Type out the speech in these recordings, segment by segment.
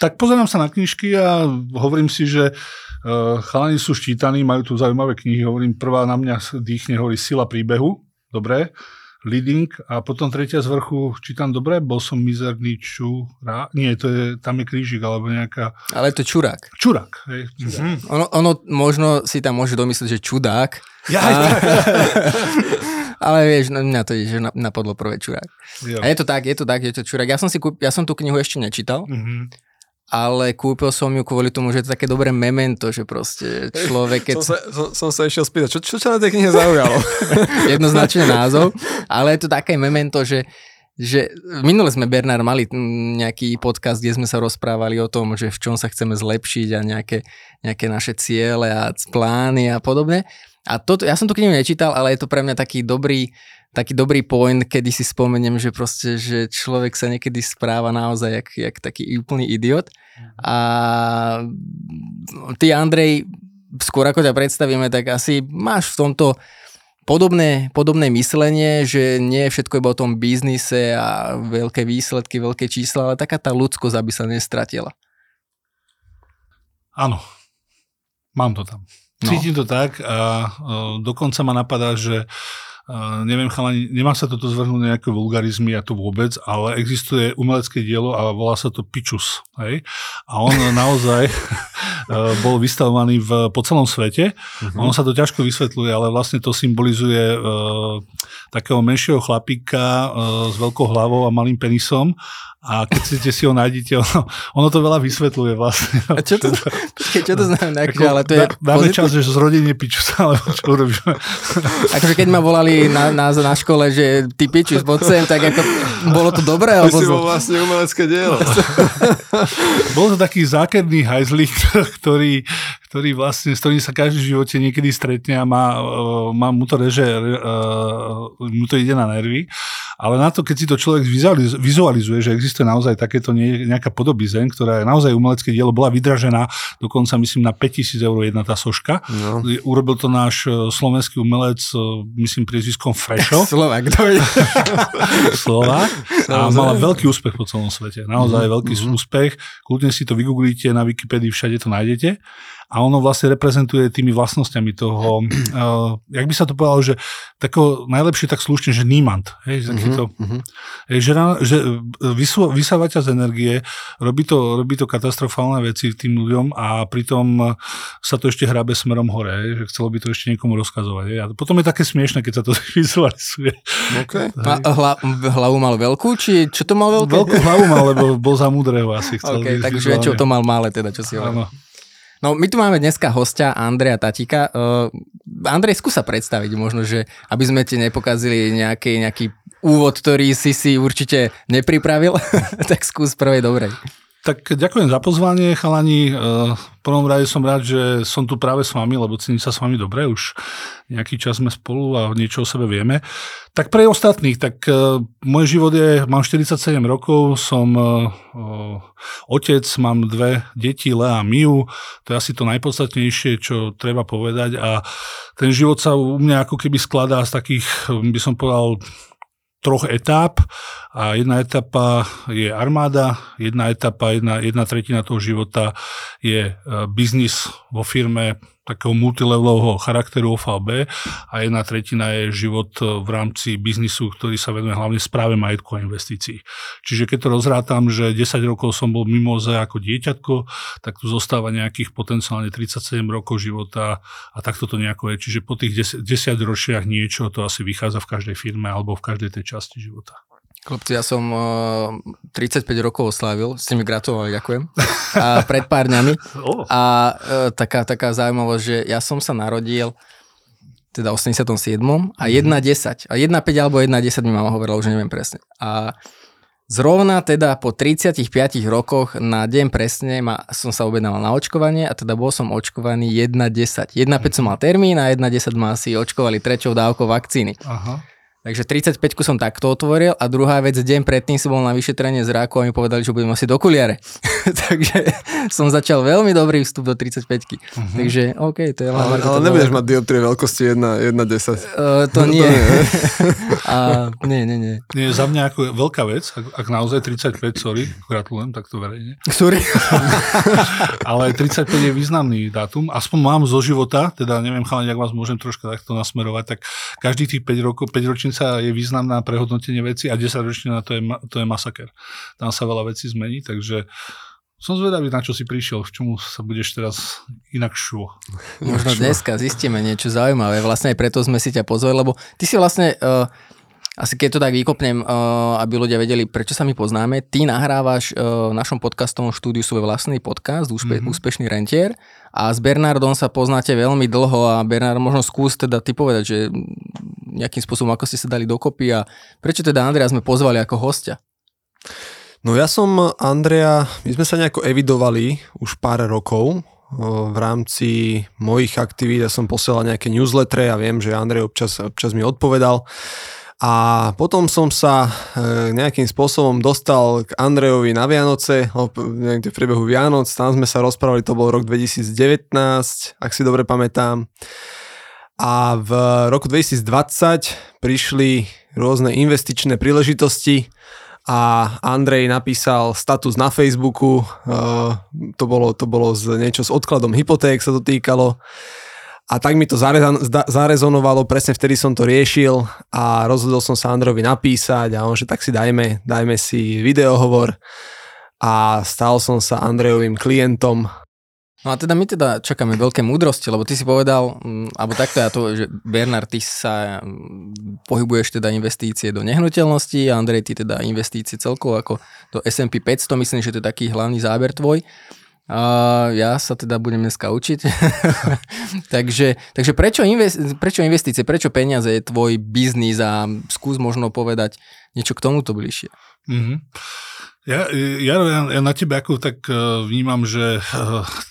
tak pozerám sa na knižky a hovorím si, že uh, chalani sú ščítaní, majú tu zaujímavé knihy, hovorím, prvá na mňa dýchne, hovorí Sila príbehu, dobre, leading a potom tretia z vrchu, čítam dobre, bol som mizerný čurák, nie, to je, tam je krížik alebo nejaká... Ale je to čurák. Čurák, hej. Čurák. Mm-hmm. Ono, ono, možno si tam môže domyslieť, že čudák. Ja, a... Ale vieš, no, mňa to je, že napadlo prvé čurák. Jo. A je to tak, je to tak, je to čurák. Ja som si kúp, ja som tú knihu ešte nečítal. Mm-hmm ale kúpil som ju kvôli tomu, že je to také dobré memento, že proste človek, keď... Som sa, som, som sa išiel spýtať, čo, čo ťa na tej knihe zaujalo? Jednoznačne názov, ale je to také memento, že že minule sme, Bernard, mali nejaký podcast, kde sme sa rozprávali o tom, že v čom sa chceme zlepšiť a nejaké, nejaké naše ciele a plány a podobne. A toto, ja som tu knihu nečítal, ale je to pre mňa taký dobrý, taký dobrý point, kedy si spomeniem, že proste, že človek sa niekedy správa naozaj jak, jak taký úplný idiot. Mhm. A ty, Andrej, skôr ako ťa predstavíme, tak asi máš v tomto podobné, podobné myslenie, že nie je všetko iba o tom biznise a veľké výsledky, veľké čísla, ale taká tá ľudskosť, aby sa nestratila. Áno, mám to tam. No. Cítim to tak a dokonca ma napadá, že Uh, neviem, chalani, nemá sa toto zvrhnúť nejaké vulgarizmy a to vôbec, ale existuje umelecké dielo a volá sa to Pičus. Hej? A on naozaj bol vystavovaný v, po celom svete. Uh-huh. Ono sa to ťažko vysvetľuje, ale vlastne to symbolizuje uh, takého menšieho chlapíka uh, s veľkou hlavou a malým penisom a keď chcete si ho nájdete, ono, ono to veľa vysvetľuje vlastne. A čo to, keď, čo to znamená? Ako, ale to je dáme čas, že zrodenie piču sa, alebo čo urobíme. Akože keď ma volali na, na, na škole, že ty piču poď sem, tak ako bolo to dobré? Alebo si bol vlastne umelecké dielo. Bol to taký zákerný hajzlík, ktorý, ktorý vlastne, s ktorým sa každý v živote niekedy stretne a má, uh, má mu to reže, uh, mu to ide na nervy. Ale na to, keď si to človek vizualizuje, že existuje naozaj takéto nejaká podobizeň, ktorá je naozaj umelecké dielo, bola vydražená dokonca myslím na 5000 eur jedna tá soška. No. Urobil to náš uh, slovenský umelec, myslím priezviskom Frešo. Slovak, kto je? Slovak. A mala veľký úspech po celom svete. Naozaj mm-hmm. veľký mm-hmm. úspech. Kľudne si to vygooglíte na Wikipedii, všade to nájdete a ono vlastne reprezentuje tými vlastnosťami toho, uh, jak by sa to povedalo, že tako najlepšie tak slušne, že niemand. Hej, takýto, uh-huh. Hej, že, že vysú, vysávateľ z energie robí to, robí to katastrofálne veci tým ľuďom a pritom sa to ešte hrabe smerom hore, hej, že chcelo by to ešte niekomu rozkazovať. Hej. A potom je také smiešne, keď sa to vizualizuje. Okay. A hla, hlavu mal veľkú, či čo to mal veľké? Veľkú hlavu mal, lebo bol za múdreho asi. Chcel okay, takže čo to mal malé teda, čo si hovoril. No my tu máme dneska hostia Andreja Tatika. Uh, Andrej, skúsa predstaviť možno, že aby sme ti nepokazili nejaký, nejaký úvod, ktorý si si určite nepripravil, tak skús prvej dobrej. Tak ďakujem za pozvanie, chalani. V prvom rade som rád, že som tu práve s vami, lebo cením sa s vami dobre. Už nejaký čas sme spolu a niečo o sebe vieme. Tak pre ostatných, tak môj život je, mám 47 rokov, som otec, mám dve deti, Lea a Miu. To je asi to najpodstatnejšie, čo treba povedať. A ten život sa u mňa ako keby skladá z takých, by som povedal, troch etáp a jedna etapa je armáda, jedna etapa, jedna, jedna tretina toho života je e, biznis vo firme takého multilevelového charakteru OVB a jedna tretina je život e, v rámci biznisu, ktorý sa venuje hlavne správe majetku a investícií. Čiže keď to rozrátam, že 10 rokov som bol mimoze ako dieťatko, tak tu zostáva nejakých potenciálne 37 rokov života a takto to nejako je. Čiže po tých 10, 10 ročiach niečo to asi vychádza v každej firme alebo v každej tej časti života. Chlapci, ja som uh, eh, 35 rokov oslávil, ste mi gratulovali, ďakujem, a pred pár dňami. Oh. A uh, taká, taká zaujímavosť, že ja som sa narodil teda 87. a 1.10, a 1.5 alebo 1.10 mi mama hovorila, už neviem presne. A zrovna teda po 35 rokoch na deň presne ma, som sa objednával na očkovanie a teda bol som očkovaný 1.10. 1.5 som mal termín a 1.10 ma asi očkovali treťou dávkou vakcíny. Aha. Takže 35 som takto otvoril a druhá vec, deň predtým som bol na vyšetrenie zráku a mi povedali, že budem asi do kuliare. takže som začal veľmi dobrý vstup do 35 uh-huh. Takže OK, to je Ale, ale nebudeš mať dioptrie veľkosti 1,10. Uh, to nie. A, nie, nie, nie. Nie, za mňa ako veľká vec, ak, ak naozaj 35, sorry, gratulujem takto verejne. Sorry. ale 35 je významný dátum, aspoň mám zo života, teda neviem, chalani, ak vás môžem troška takto nasmerovať, tak každých tých 5 rokov, 5 ročnica je významná pre hodnotenie veci a 10 ročnica to je, to je masaker. Tam sa veľa vecí zmení, takže som zvedavý, na čo si prišiel, k čomu sa budeš teraz inak šuo. Možno dneska zistíme niečo zaujímavé. Vlastne aj preto sme si ťa pozvali, lebo ty si vlastne, uh, asi keď to tak vykopnem, uh, aby ľudia vedeli, prečo sa my poznáme, ty nahrávaš uh, v našom podcastovom štúdiu svoj vlastný podcast, úspe, mm-hmm. Úspešný rentier a s Bernardom sa poznáte veľmi dlho a Bernard, možno skús teda ty povedať, že nejakým spôsobom, ako ste sa dali dokopy a prečo teda Andrea sme pozvali ako hostia? No ja som Andrea, my sme sa nejako evidovali už pár rokov v rámci mojich aktivít. Ja som posielal nejaké newslettere a viem, že Andrej občas, občas mi odpovedal. A potom som sa e, nejakým spôsobom dostal k Andrejovi na Vianoce, niekde v priebehu Vianoc, tam sme sa rozprávali, to bol rok 2019, ak si dobre pamätám. A v roku 2020 prišli rôzne investičné príležitosti, a Andrej napísal status na Facebooku, uh, to, bolo, to bolo z, niečo s odkladom hypoték sa to týkalo. A tak mi to zarezonovalo, presne vtedy som to riešil a rozhodol som sa Androvi napísať a on, že tak si dajme, dajme si videohovor. A stal som sa Andrejovým klientom No a teda my teda čakáme veľké múdrosti, lebo ty si povedal, mm, alebo takto ja to, že Bernard, ty sa mm, pohybuješ teda investície do nehnuteľnosti a Andrej, ty teda investície celkovo ako do S&P 500, myslím, že to je taký hlavný záber tvoj. A ja sa teda budem dneska učiť. takže, takže prečo, invest, prečo investície, prečo peniaze je tvoj biznis a skús možno povedať niečo k tomuto bližšie. Mm-hmm. Ja, ja, ja na tebe ako tak e, vnímam, že e,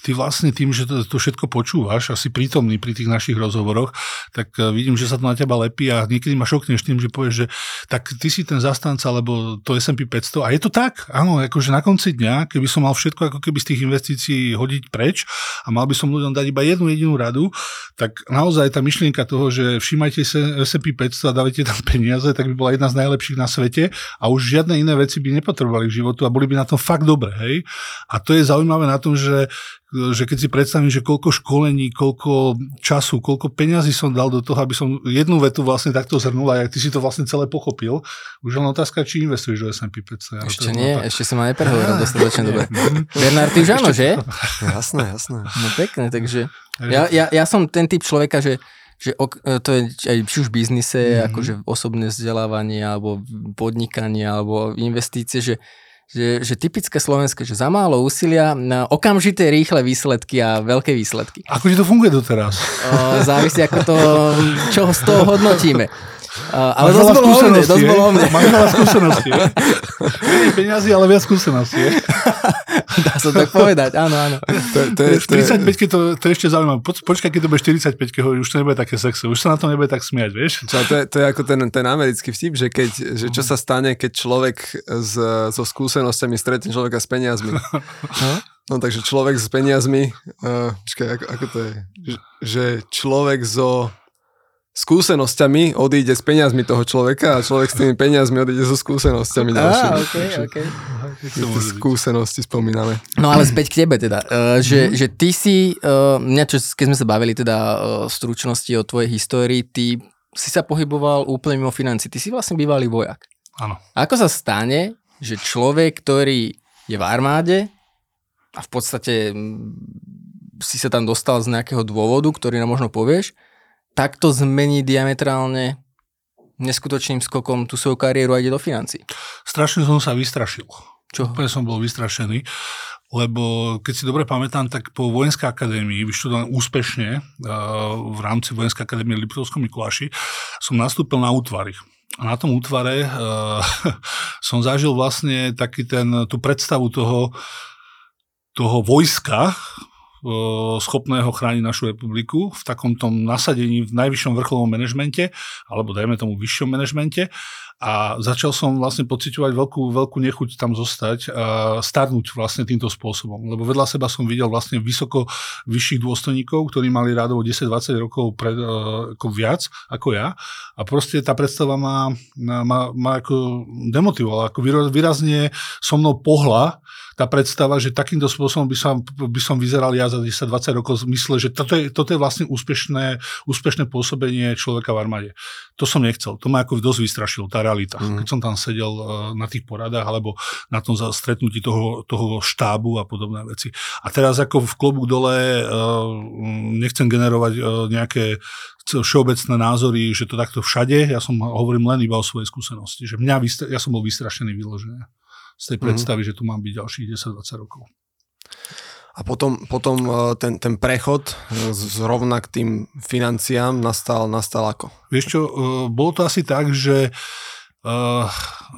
ty vlastne tým, že to, to všetko počúvaš a si prítomný pri tých našich rozhovoroch, tak e, vidím, že sa to na teba lepí a niekedy ma šokneš tým, že povieš, že tak ty si ten zastanca, alebo to S&P 500 a je to tak, áno, akože na konci dňa, keby som mal všetko ako keby z tých investícií hodiť preč a mal by som ľuďom dať iba jednu jedinú radu, tak naozaj tá myšlienka toho, že všímajte S&P 500 a dávajte tam peniaze, tak by bola jedna z najlepších na svete a už žiadne iné veci by nepotrebovali životu a boli by na tom fakt dobre, hej. A to je zaujímavé na tom, že, že keď si predstavím, že koľko školení, koľko času, koľko peňazí som dal do toho, aby som jednu vetu vlastne takto zhrnul a ty si to vlastne celé pochopil, už len otázka, či investuješ do S&P 500. Ja ešte nie, tak... ešte som ma neprehovoril dostatočne dobre. Bernard, ty už áno, že? jasné, jasné. No pekne, takže ja, ja, ja som ten typ človeka, že že ok, e, to je aj či už v biznise, mm-hmm. akože osobné vzdelávanie, alebo podnikanie, alebo investície, že že, že typické slovenské, že za málo úsilia na okamžité rýchle výsledky a veľké výsledky. Ako ti to funguje doteraz? O, závisí ako to, čo z toho hodnotíme. Uh, ale dosť bolo o mne, dosť bolo o mne. Máš veľa skúseností. Menej peniazy, ale viac skúseností. Dá sa tak povedať, áno, áno. To, to je, 45 to, to je ešte zaujímavé. Po, počkaj, keď to bude 45 už to nebude také sexy, už sa na to nebude tak smiať, vieš? Čo, to, je, to je ako ten, ten americký vtip, že, keď, že čo sa stane, keď človek z, so skúsenosťami stretne človeka s peniazmi. No? Takže človek s peniazmi, uh, počkaj, ako, ako to je, že človek so skúsenosťami odíde s peniazmi toho človeka a človek s tými peniazmi odíde so skúsenosťami ďalšími. Á, okay, okay. Skúsenosti spomíname. No ale späť k tebe teda, uh, že, mm-hmm. že ty si, uh, mňa čo, keď sme sa bavili teda uh, stručnosti o tvojej histórii, ty si sa pohyboval úplne mimo financí, ty si vlastne bývalý vojak. Áno. Ako sa stane, že človek, ktorý je v armáde a v podstate si sa tam dostal z nejakého dôvodu, ktorý nám možno povieš, takto zmení diametrálne neskutočným skokom tú svoju kariéru a ide do financí? Strašne som sa vystrašil. Čo? Úplne som bol vystrašený, lebo keď si dobre pamätám, tak po vojenskej akadémii, vyštudované úspešne v rámci vojenskej akadémie Liptovskom Mikuláši, som nastúpil na útvary. A na tom útvare uh, som zažil vlastne taký ten, tú predstavu toho, toho vojska, schopného chrániť našu republiku v takom tom nasadení v najvyššom vrcholovom manažmente, alebo dajme tomu vyššom manažmente. A začal som vlastne pociťovať veľkú, veľkú nechuť tam zostať a starnúť vlastne týmto spôsobom. Lebo vedľa seba som videl vlastne vysoko vyšších dôstojníkov, ktorí mali rádovo 10-20 rokov pred, ako viac ako ja. A proste tá predstava ma, ma, ma ako demotivovala. Ako výrazne so mnou pohla tá predstava, že takýmto spôsobom by som, by som vyzeral ja za 10-20 rokov mysle, že toto je, toto je vlastne úspešné, úspešné pôsobenie človeka v armáde. To som nechcel. To ma ako dosť vystrašilo, tá realita. Mm. Keď som tam sedel eh, na tých poradách alebo na tom stretnutí toho, toho štábu a podobné veci. A teraz ako v klobu dole eh, nechcem generovať eh, nejaké všeobecné názory, že to takto všade, ja som hovorím len iba o svojej skúsenosti, že mňa, ja som bol vystrašený vyložený z tej predstavy, mm-hmm. že tu mám byť ďalších 10-20 rokov. A potom, potom e, ten, ten prechod e, zrovna k tým financiám nastal, nastal ako? Vieš čo, e, bolo to asi tak, že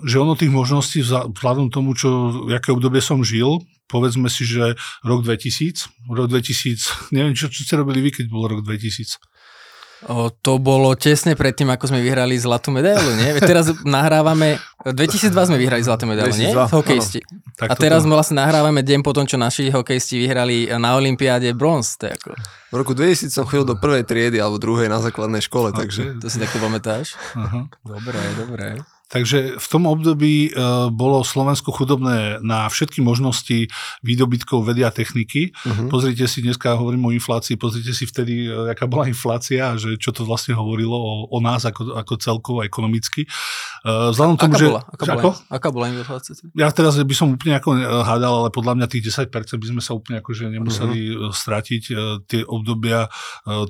že ono tých možností vzhľadom tomu, čo, aké obdobie som žil, povedzme si, že rok 2000, rok 2000, neviem, čo, čo ste robili vy, keď bol rok 2000? O, to bolo tesne predtým, ako sme vyhrali zlatú medailu, nie? Teraz nahrávame, 2002 sme vyhrali zlatú medailu, nie? Hokejisti. A teraz sme vlastne nahrávame deň po tom, čo naši hokejisti vyhrali na Olympiáde bronz. ako... V roku 2000 som chodil do prvej triedy alebo druhej na základnej škole, okay. takže... To si takto pamätáš? Uh-huh. Dobre, dobre. Takže v tom období uh, bolo Slovensko chudobné na všetky možnosti výdobytkov vedia techniky. Uh-huh. Pozrite si, dneska hovorím o inflácii, pozrite si vtedy, uh, aká bola inflácia, že čo to vlastne hovorilo o, o nás ako, ako celkovo ekonomicky. Uh, vzhľadom tomu, aká že... Bola? Aká, bola, aká bola inflácia? Ja teraz by som úplne ako hádal, ale podľa mňa tých 10% by sme sa úplne akože nemuseli uh-huh. stratiť. Uh, tie obdobia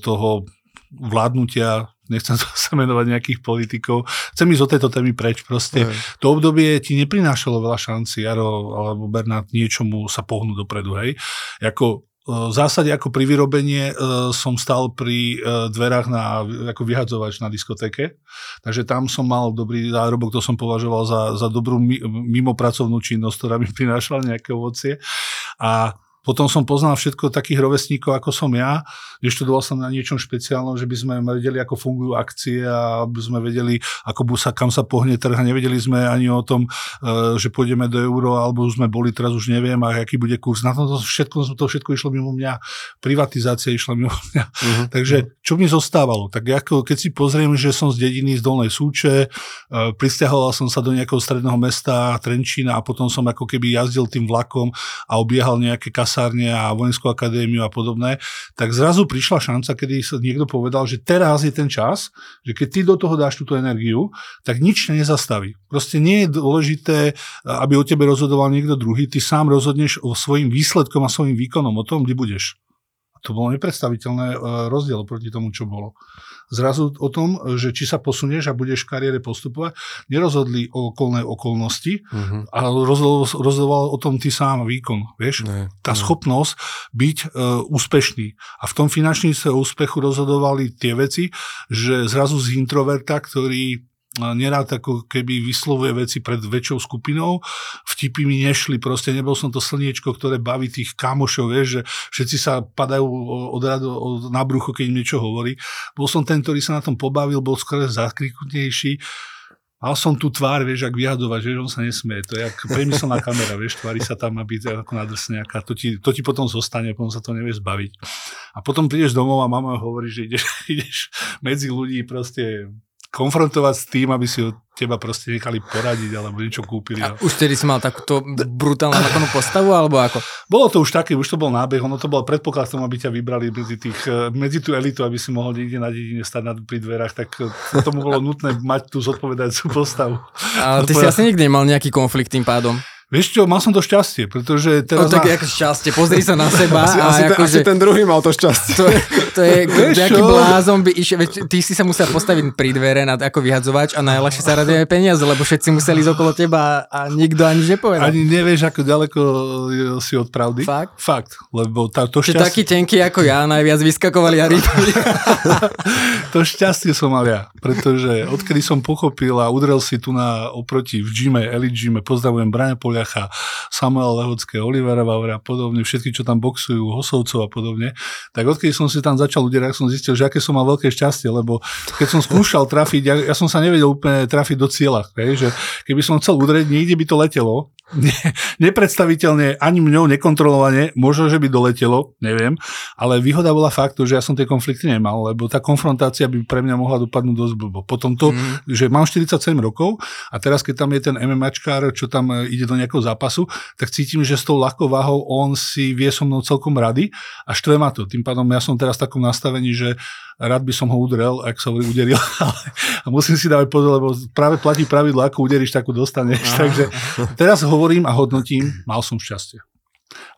toho vládnutia nechcem sa menovať nejakých politikov, chcem ísť od tejto témy preč. Proste Aj. to obdobie ti neprinášalo veľa šanci, Jaro alebo Bernard, niečomu sa pohnúť dopredu, hej. Ako e, v zásade ako pri vyrobenie e, som stal pri e, dverách na, ako vyhadzovač na diskotéke, takže tam som mal dobrý zárobok, to som považoval za, za dobrú mimopracovnú činnosť, ktorá mi prinášala nejaké ovocie. A potom som poznal všetko takých rovesníkov, ako som ja. Neštudoval som na niečom špeciálnom, že by sme vedeli, ako fungujú akcie a aby sme vedeli, ako sa, kam sa pohne trh. A nevedeli sme ani o tom, e, že pôjdeme do euro, alebo sme boli, teraz už neviem, a aký bude kurz. Na to všetko, to všetko išlo mimo mňa. Privatizácia išla mimo mňa. Uh-huh. Takže čo mi zostávalo? Tak ako, keď si pozriem, že som z dediny z Dolnej Súče, e, pristahoval som sa do nejakého stredného mesta Trenčína a potom som ako keby jazdil tým vlakom a obiehal nejaké kas kasárne a vojenskú akadémiu a podobné, tak zrazu prišla šanca, kedy sa niekto povedal, že teraz je ten čas, že keď ty do toho dáš túto energiu, tak nič nezastaví. Proste nie je dôležité, aby o tebe rozhodoval niekto druhý, ty sám rozhodneš o svojim výsledkom a svojim výkonom, o tom, kde budeš. A to bolo nepredstaviteľné e, rozdiel proti tomu, čo bolo zrazu o tom, že či sa posunieš a budeš v kariére postupovať, nerozhodli o okolné okolnosti, uh-huh. ale rozhodoval, rozhodoval o tom ty sám výkon, vieš? Ne, Tá ne. schopnosť byť uh, úspešný. A v tom finančný sa úspechu rozhodovali tie veci, že zrazu z introverta, ktorý nerád ako keby vyslovuje veci pred väčšou skupinou. Vtipy mi nešli, proste nebol som to slniečko, ktoré baví tých kamošov, vieš, že všetci sa padajú od, rado, od na brucho, keď im niečo hovorí. Bol som ten, ktorý sa na tom pobavil, bol skôr zakriknutejší. Mal som tú tvár, vieš, ak vyhadovať, že on sa nesmie. To je jak priemyselná kamera, vieš, tvári sa tam a byť ako nadrsňaká. To ti, to ti potom zostane, potom sa to nevieš zbaviť. A potom prídeš domov a mama hovorí, že ideš, ideš medzi ľudí proste konfrontovať s tým, aby si od teba proste nechali poradiť alebo niečo kúpili. A už tedy si mal takúto brutálnu nakonu postavu, alebo ako? Bolo to už také, už to bol nábeh, ono to bol predpoklad tomu, aby ťa vybrali medzi, tých, eh, medzi tú elitu, aby si mohol niekde na dedine stať na, pri dverách, tak eh, tomu bolo nutné mať tú zodpovedajúcu postavu. Ale ty si asi nikdy nemal nejaký konflikt tým pádom? Vieš čo, mal som to šťastie, pretože teraz... No tak na... šťastie, pozri sa na seba. asi, a asi, ako, ten, že... asi ten druhý mal to šťastie. To, to je, nejaký blázon by išiel, ty si sa musel postaviť pri dvere nad, ako vyhadzovač a najľahšie sa radíme peniaze, lebo všetci museli ísť okolo teba a nikto ani nepovedal. Ani nevieš, ako ďaleko si od pravdy. Fakt? Fakt, lebo tá, to šťastie... taký tenký ako ja najviac vyskakovali a rýpali. to šťastie som mal ja, pretože odkedy som pochopil a udrel si tu na oproti v gyme, Elite gyme, pozdravujem Brian Polia Gacha, Samuel Lehocké, Olivera Bauer a podobne, všetky, čo tam boxujú, Hosovcov a podobne, tak odkedy som si tam začal udierať, som zistil, že aké som mal veľké šťastie, lebo keď som skúšal trafiť, ja, ja som sa nevedel úplne trafiť do cieľa, hej, že keby som chcel udrieť, niekde by to letelo, ne, nepredstaviteľne ani mňou nekontrolovane, možno, že by doletelo, neviem, ale výhoda bola fakt, že ja som tie konflikty nemal, lebo tá konfrontácia by pre mňa mohla dopadnúť dosť blbo. Potom to, mm. že mám 47 rokov a teraz, keď tam je ten MMAčkár, čo tam e, ide do nejakého zápasu, tak cítim, že s tou ľahkou váhou on si vie so mnou celkom rady a štve ma to. Tým pádom ja som teraz v takom nastavení, že rád by som ho udrel, ak sa hovorí uderil, ale a musím si dávať pozor, lebo práve platí pravidlo, ako uderíš, tak dostaneš. Aha. Takže teraz hovorím a hodnotím, mal som šťastie.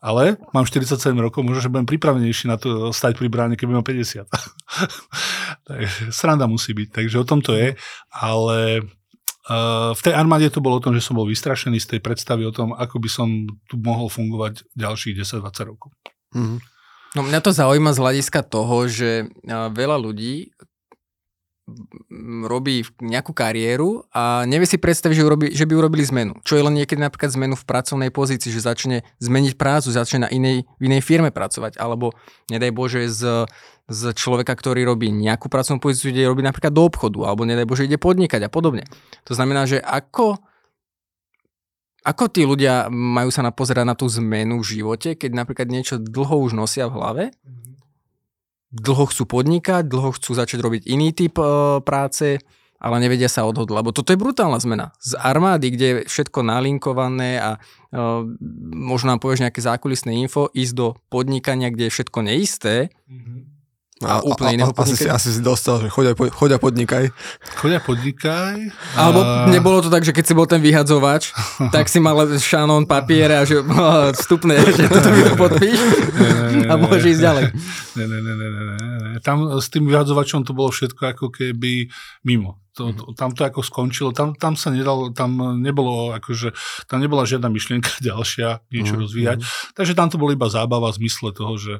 Ale mám 47 rokov, možno, že budem pripravenejší na to stať pri bráne, keď mám 50. takže sranda musí byť, takže o tom to je. Ale Uh, v tej armáde to bolo o tom, že som bol vystrašený z tej predstavy o tom, ako by som tu mohol fungovať ďalších 10-20 rokov. Mm-hmm. No mňa to zaujíma z hľadiska toho, že veľa ľudí robí nejakú kariéru a nevie si predstaviť, že, urobí, že by urobili zmenu. Čo je len niekedy napríklad zmenu v pracovnej pozícii, že začne zmeniť prácu, začne na inej, v inej firme pracovať, alebo nedaj Bože z, z človeka, ktorý robí nejakú pracovnú pozíciu, ide robiť napríklad do obchodu, alebo nedaj Bože ide podnikať a podobne. To znamená, že ako ako tí ľudia majú sa napozerať na tú zmenu v živote, keď napríklad niečo dlho už nosia v hlave, dlho chcú podnikať, dlho chcú začať robiť iný typ e, práce, ale nevedia sa odhodlať. Lebo toto je brutálna zmena. Z armády, kde je všetko nalinkované a e, možno nám povieš nejaké zákulisné info, ísť do podnikania, kde je všetko neisté, mm-hmm a, a úplne iného asi si, asi si dostal, že choď a, choď a podnikaj. Choď a podnikaj. Alebo nebolo to tak, že keď si bol ten vyhadzovač, tak si mal šanón papiere a že vstupné, že toto mi to podpíš a môžeš ísť ďalej. Ne, ne, ne, ne, ne, ne. Tam s tým vyhadzovačom to bolo všetko ako keby mimo. To, to, tam to ako skončilo, tam, tam sa nedalo, tam nebolo akože, tam nebola žiadna myšlienka ďalšia, niečo mm, rozvíjať. Mm. Takže tam to bolo iba zábava v zmysle toho, že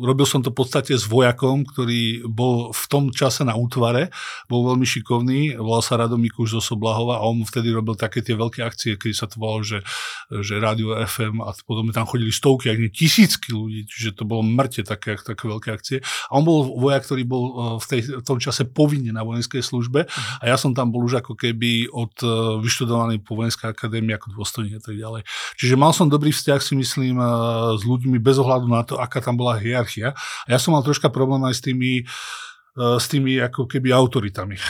robil som to v podstate s vojakom, ktorý bol v tom čase na útvare, bol veľmi šikovný, volal sa Radomík už zo Soblahova a on vtedy robil také tie veľké akcie, keď sa to volalo, že, že rádio FM a potom tam chodili stovky, ak nie tisícky ľudí, čiže to bolo mŕte také, také veľké akcie. A on bol vojak, ktorý bol v, tej, v tom čase povinne na vojenskej službe a ja som tam bol už ako keby od vyštudovanej po vojenskej akadémie ako dôstojník a tak ďalej. Čiže mal som dobrý vzťah si myslím s ľuďmi bez ohľadu na to, aká tam bola hierarchia. A ja som mal troška problém aj s tými, eh, s tými ako keby autoritami.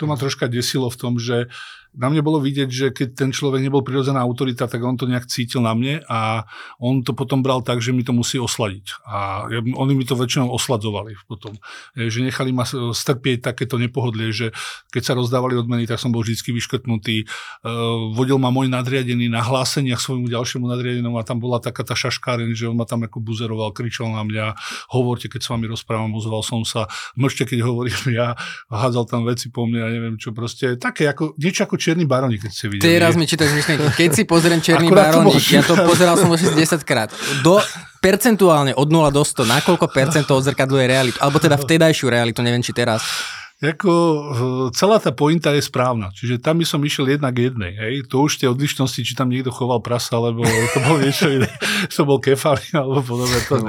To ma troška desilo v tom, že na mne bolo vidieť, že keď ten človek nebol prirodzená autorita, tak on to nejak cítil na mne a on to potom bral tak, že mi to musí osladiť. A oni mi to väčšinou osladzovali potom. Že nechali ma strpieť takéto nepohodlie, že keď sa rozdávali odmeny, tak som bol vždy vyškrtnutý. E, vodil ma môj nadriadený na hláseniach svojmu ďalšiemu nadriadenému a tam bola taká tá šaškáren, že on ma tam ako buzeroval, kričal na mňa, hovorte, keď s vami rozprávam, ozval som sa, mlčte, keď hovorím ja, hádzal tam veci po mne a neviem čo, proste také ako, niečo ako Černý barónik, keď ste videli. Teraz mi čítaš myšlenky. Keď si pozriem Černý barónik, ja to pozeral som už 10 krát. Do, percentuálne od 0 do 100, na koľko percentov odzrkadluje realitu? Alebo teda vtedajšiu realitu, neviem či teraz. Ako, celá tá pointa je správna. Čiže tam by som išiel jednak jednej. Hej. To už tie odlišnosti, či tam niekto choval prasa, alebo to bolo niečo iné. to bol kefalín, alebo podobne. To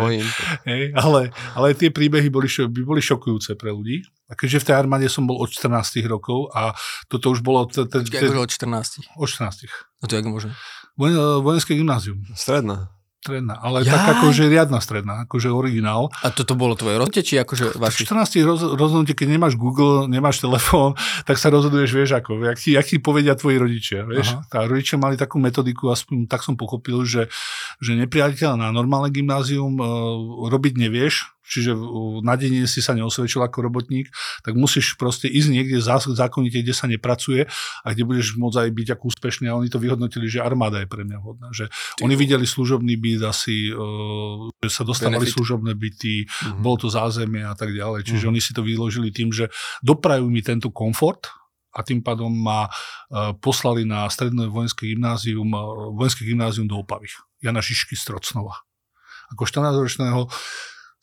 hej. Ale, ale tie príbehy boli, by boli šokujúce pre ľudí. A keďže v tej armáde som bol od 14 rokov a toto už bolo... Počkej, od 14? Od 14. A to je môže? Vojenské gymnázium. Stredná. Stredná, ale ja? tak akože riadna stredná, akože originál. A toto bolo tvoje rozhodnutie, či akože vaši? 14 roz, rozhodnutie, keď nemáš Google, nemáš telefón, tak sa rozhoduješ, vieš ako, jak ti, jak ti povedia tvoji rodičia, vieš. Aha. Tá rodičia mali takú metodiku, aspoň tak som pochopil, že, že nepriateľ na normálne gymnázium uh, robiť nevieš, čiže na denie si sa neosvedčil ako robotník, tak musíš proste ísť niekde zákonite, kde sa nepracuje a kde budeš môcť aj byť ako úspešný. A oni to vyhodnotili, že armáda je pre mňa vhodná. Že oni videli služobný byt asi, že sa dostávali Benefit. služobné byty, mm-hmm. bolo to zázemie a tak ďalej. Čiže mm-hmm. oni si to vyložili tým, že doprajú mi tento komfort, a tým pádom ma poslali na stredné vojenské gymnázium, vojenské gymnázium do Opavy. Jana Žižky z Trocnova. Ako 14-ročného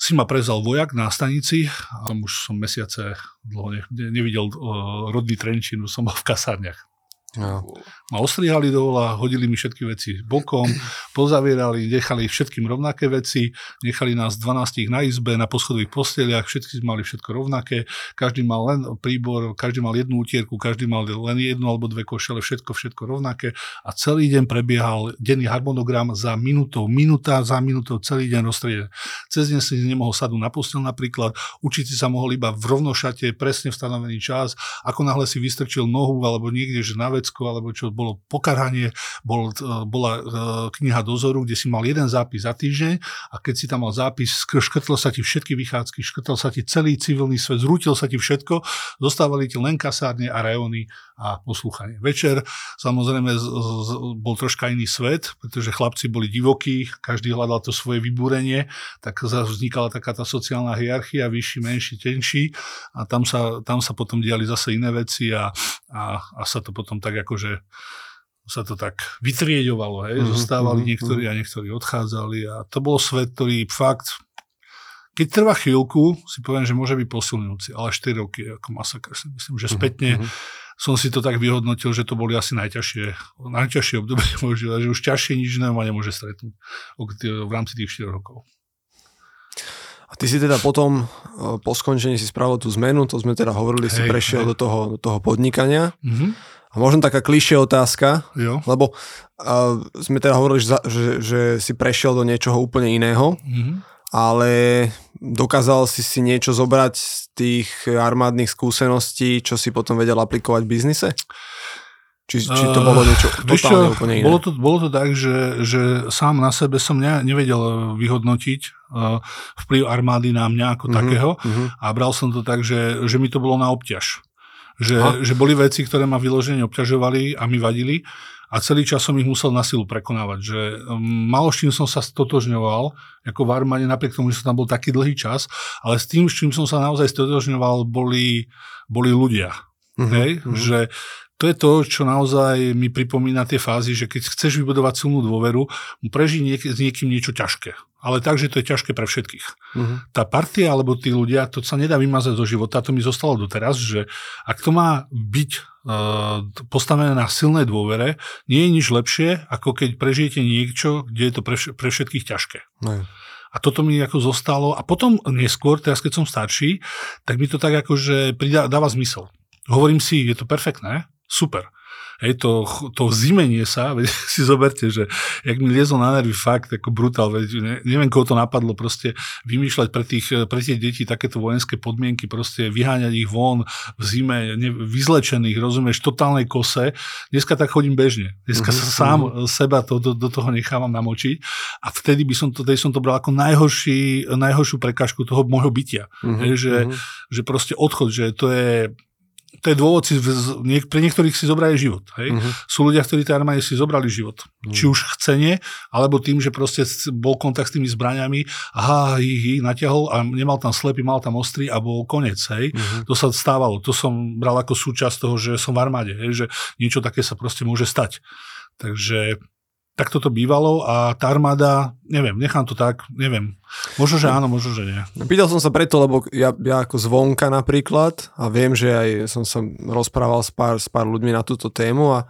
si ma prezal vojak na stanici a tam už som mesiace dlho ne, nevidel uh, rodný Trenčín, som bol v kasárniach. No. Ma ostrihali dovola, hodili mi všetky veci bokom, pozavierali, nechali všetkým rovnaké veci, nechali nás 12 na izbe, na poschodových posteliach, všetci mali všetko rovnaké, každý mal len príbor, každý mal jednu utierku, každý mal len jednu alebo dve košele, všetko, všetko rovnaké a celý deň prebiehal denný harmonogram za minútou, minúta za minútou, celý deň rozstriedený. Cez deň si nemohol sadnúť na postel napríklad, učiť si sa mohol iba v rovnošate, presne v stanovený čas, ako náhle si vystrčil nohu alebo niekde, že na vecko, alebo čo bolo pokarhanie, bol, e, bola e, kniha dozoru, kde si mal jeden zápis za týždeň a keď si tam mal zápis, škrtlo sa ti všetky vychádzky, škrtol sa ti celý civilný svet, zrútil sa ti všetko, zostávali ti len kasárne a reóny a poslúchanie. Večer samozrejme bol troška iný svet, pretože chlapci boli divokí, každý hľadal to svoje vybúrenie, tak vznikala taká tá sociálna hierarchia, vyšší, menší, tenší a tam sa, tam sa potom diali zase iné veci a, a, a sa to potom tak akože sa to tak vytrieďovalo, hej, mm-hmm, zostávali mm-hmm. niektorí a niektorí odchádzali a to bol svet, ktorý fakt keď trvá chvíľku, si poviem, že môže byť posilňujúci, ale 4 roky je ako masakr. Myslím, že mhm, spätne mm-hmm som si to tak vyhodnotil, že to boli asi najťažšie, najťažšie obdobie môžu, že už ťažšie nič ma nemôže stretnúť v rámci tých 4 rokov. A ty si teda potom, e, po skončení si spravil tú zmenu, to sme teda hovorili, hej, si prešiel do toho, do toho podnikania. Mm-hmm. A možno taká klišie otázka, jo. lebo uh, sme teda hovorili, že, že, že si prešiel do niečoho úplne iného. Mm-hmm ale dokázal si si niečo zobrať z tých armádnych skúseností, čo si potom vedel aplikovať v biznise? Či, či to bolo niečo uh, totálne čo, úplne iné? Bolo to, bolo to tak, že, že sám na sebe som ne, nevedel vyhodnotiť uh, vplyv armády na mňa ako uh-huh, takého uh-huh. a bral som to tak, že, že mi to bolo na obťaž. Že, že boli veci, ktoré ma vyložene obťažovali a mi vadili a celý čas som ich musel na silu prekonávať, že um, malo s čím som sa stotožňoval, ako v armáde, napriek tomu, že som tam bol taký dlhý čas, ale s tým, s čím som sa naozaj stotožňoval, boli, boli ľudia. Uh-huh, Hej? Uh-huh. Že to je to, čo naozaj mi pripomína tie fázy, že keď chceš vybudovať silnú dôveru, prežiť niek- s niekým niečo ťažké. Ale tak, že to je ťažké pre všetkých. Uh-huh. Tá partia alebo tí ľudia, to sa nedá vymazať zo života, to mi zostalo doteraz, že ak to má byť uh, postavené na silnej dôvere, nie je nič lepšie, ako keď prežijete niečo, kde je to pre, pre všetkých ťažké. Uh-huh. A toto mi ako zostalo. A potom neskôr, teraz keď som starší, tak mi to tak akože dáva zmysel. Hovorím si, je to perfektné, super. Hej, to, to zimenie sa, veď si zoberte, že jak mi liezol na nervy fakt ako brutál, veď ne, neviem, koho to napadlo proste vymýšľať pre, tých, pre tie deti takéto vojenské podmienky, proste vyháňať ich von v zime, ne, vyzlečených, rozumieš, totálnej kose. Dneska tak chodím bežne. Dneska uh-huh, sa sám uh-huh. seba to, do, do toho nechávam namočiť a vtedy by som to, tedy som to bral ako najhorší, najhoršiu prekážku toho môjho bytia. Uh-huh, Hej, že, uh-huh. že proste odchod, že to je to je dôvod, si, pre niektorých si zobrali život. Hej? Uh-huh. Sú ľudia, ktorí tej armáde si zobrali život. Uh-huh. Či už chcenie, alebo tým, že proste bol kontakt s tými zbraniami, aha, ich, ich natiahol a nemal tam slepý, mal tam ostrý a bol koniec. Hej? Uh-huh. To sa stávalo. To som bral ako súčasť toho, že som v armáde. Hej? Že niečo také sa proste môže stať. Takže tak toto bývalo a tá armáda, neviem, nechám to tak, neviem. Možno, že áno, možno, že nie. Pýtal som sa preto, lebo ja, ja ako zvonka napríklad a viem, že aj som sa rozprával s pár, s pár ľuďmi na túto tému a,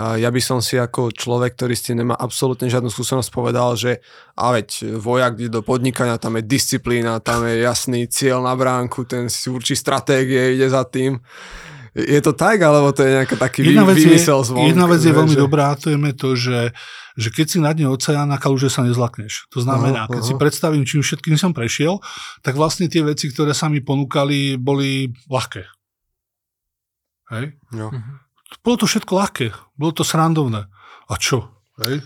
ja by som si ako človek, ktorý s tým nemá absolútne žiadnu skúsenosť povedal, že a veď vojak ide do podnikania, tam je disciplína, tam je jasný cieľ na bránku, ten si určí stratégie, ide za tým. Je to tak, alebo to je nejaký taký jedna vec vymysel zvonka? Jedna vec je veľmi že... dobrá, to je to, že že keď si na dne oceána, kaluže sa nezlakneš. To znamená, uh-huh, keď si predstavím, čím všetkým som prešiel, tak vlastne tie veci, ktoré sa mi ponúkali, boli ľahké. Hej? Jo. Uh-huh. Bolo to všetko ľahké, bolo to srandovné. A čo? Hej?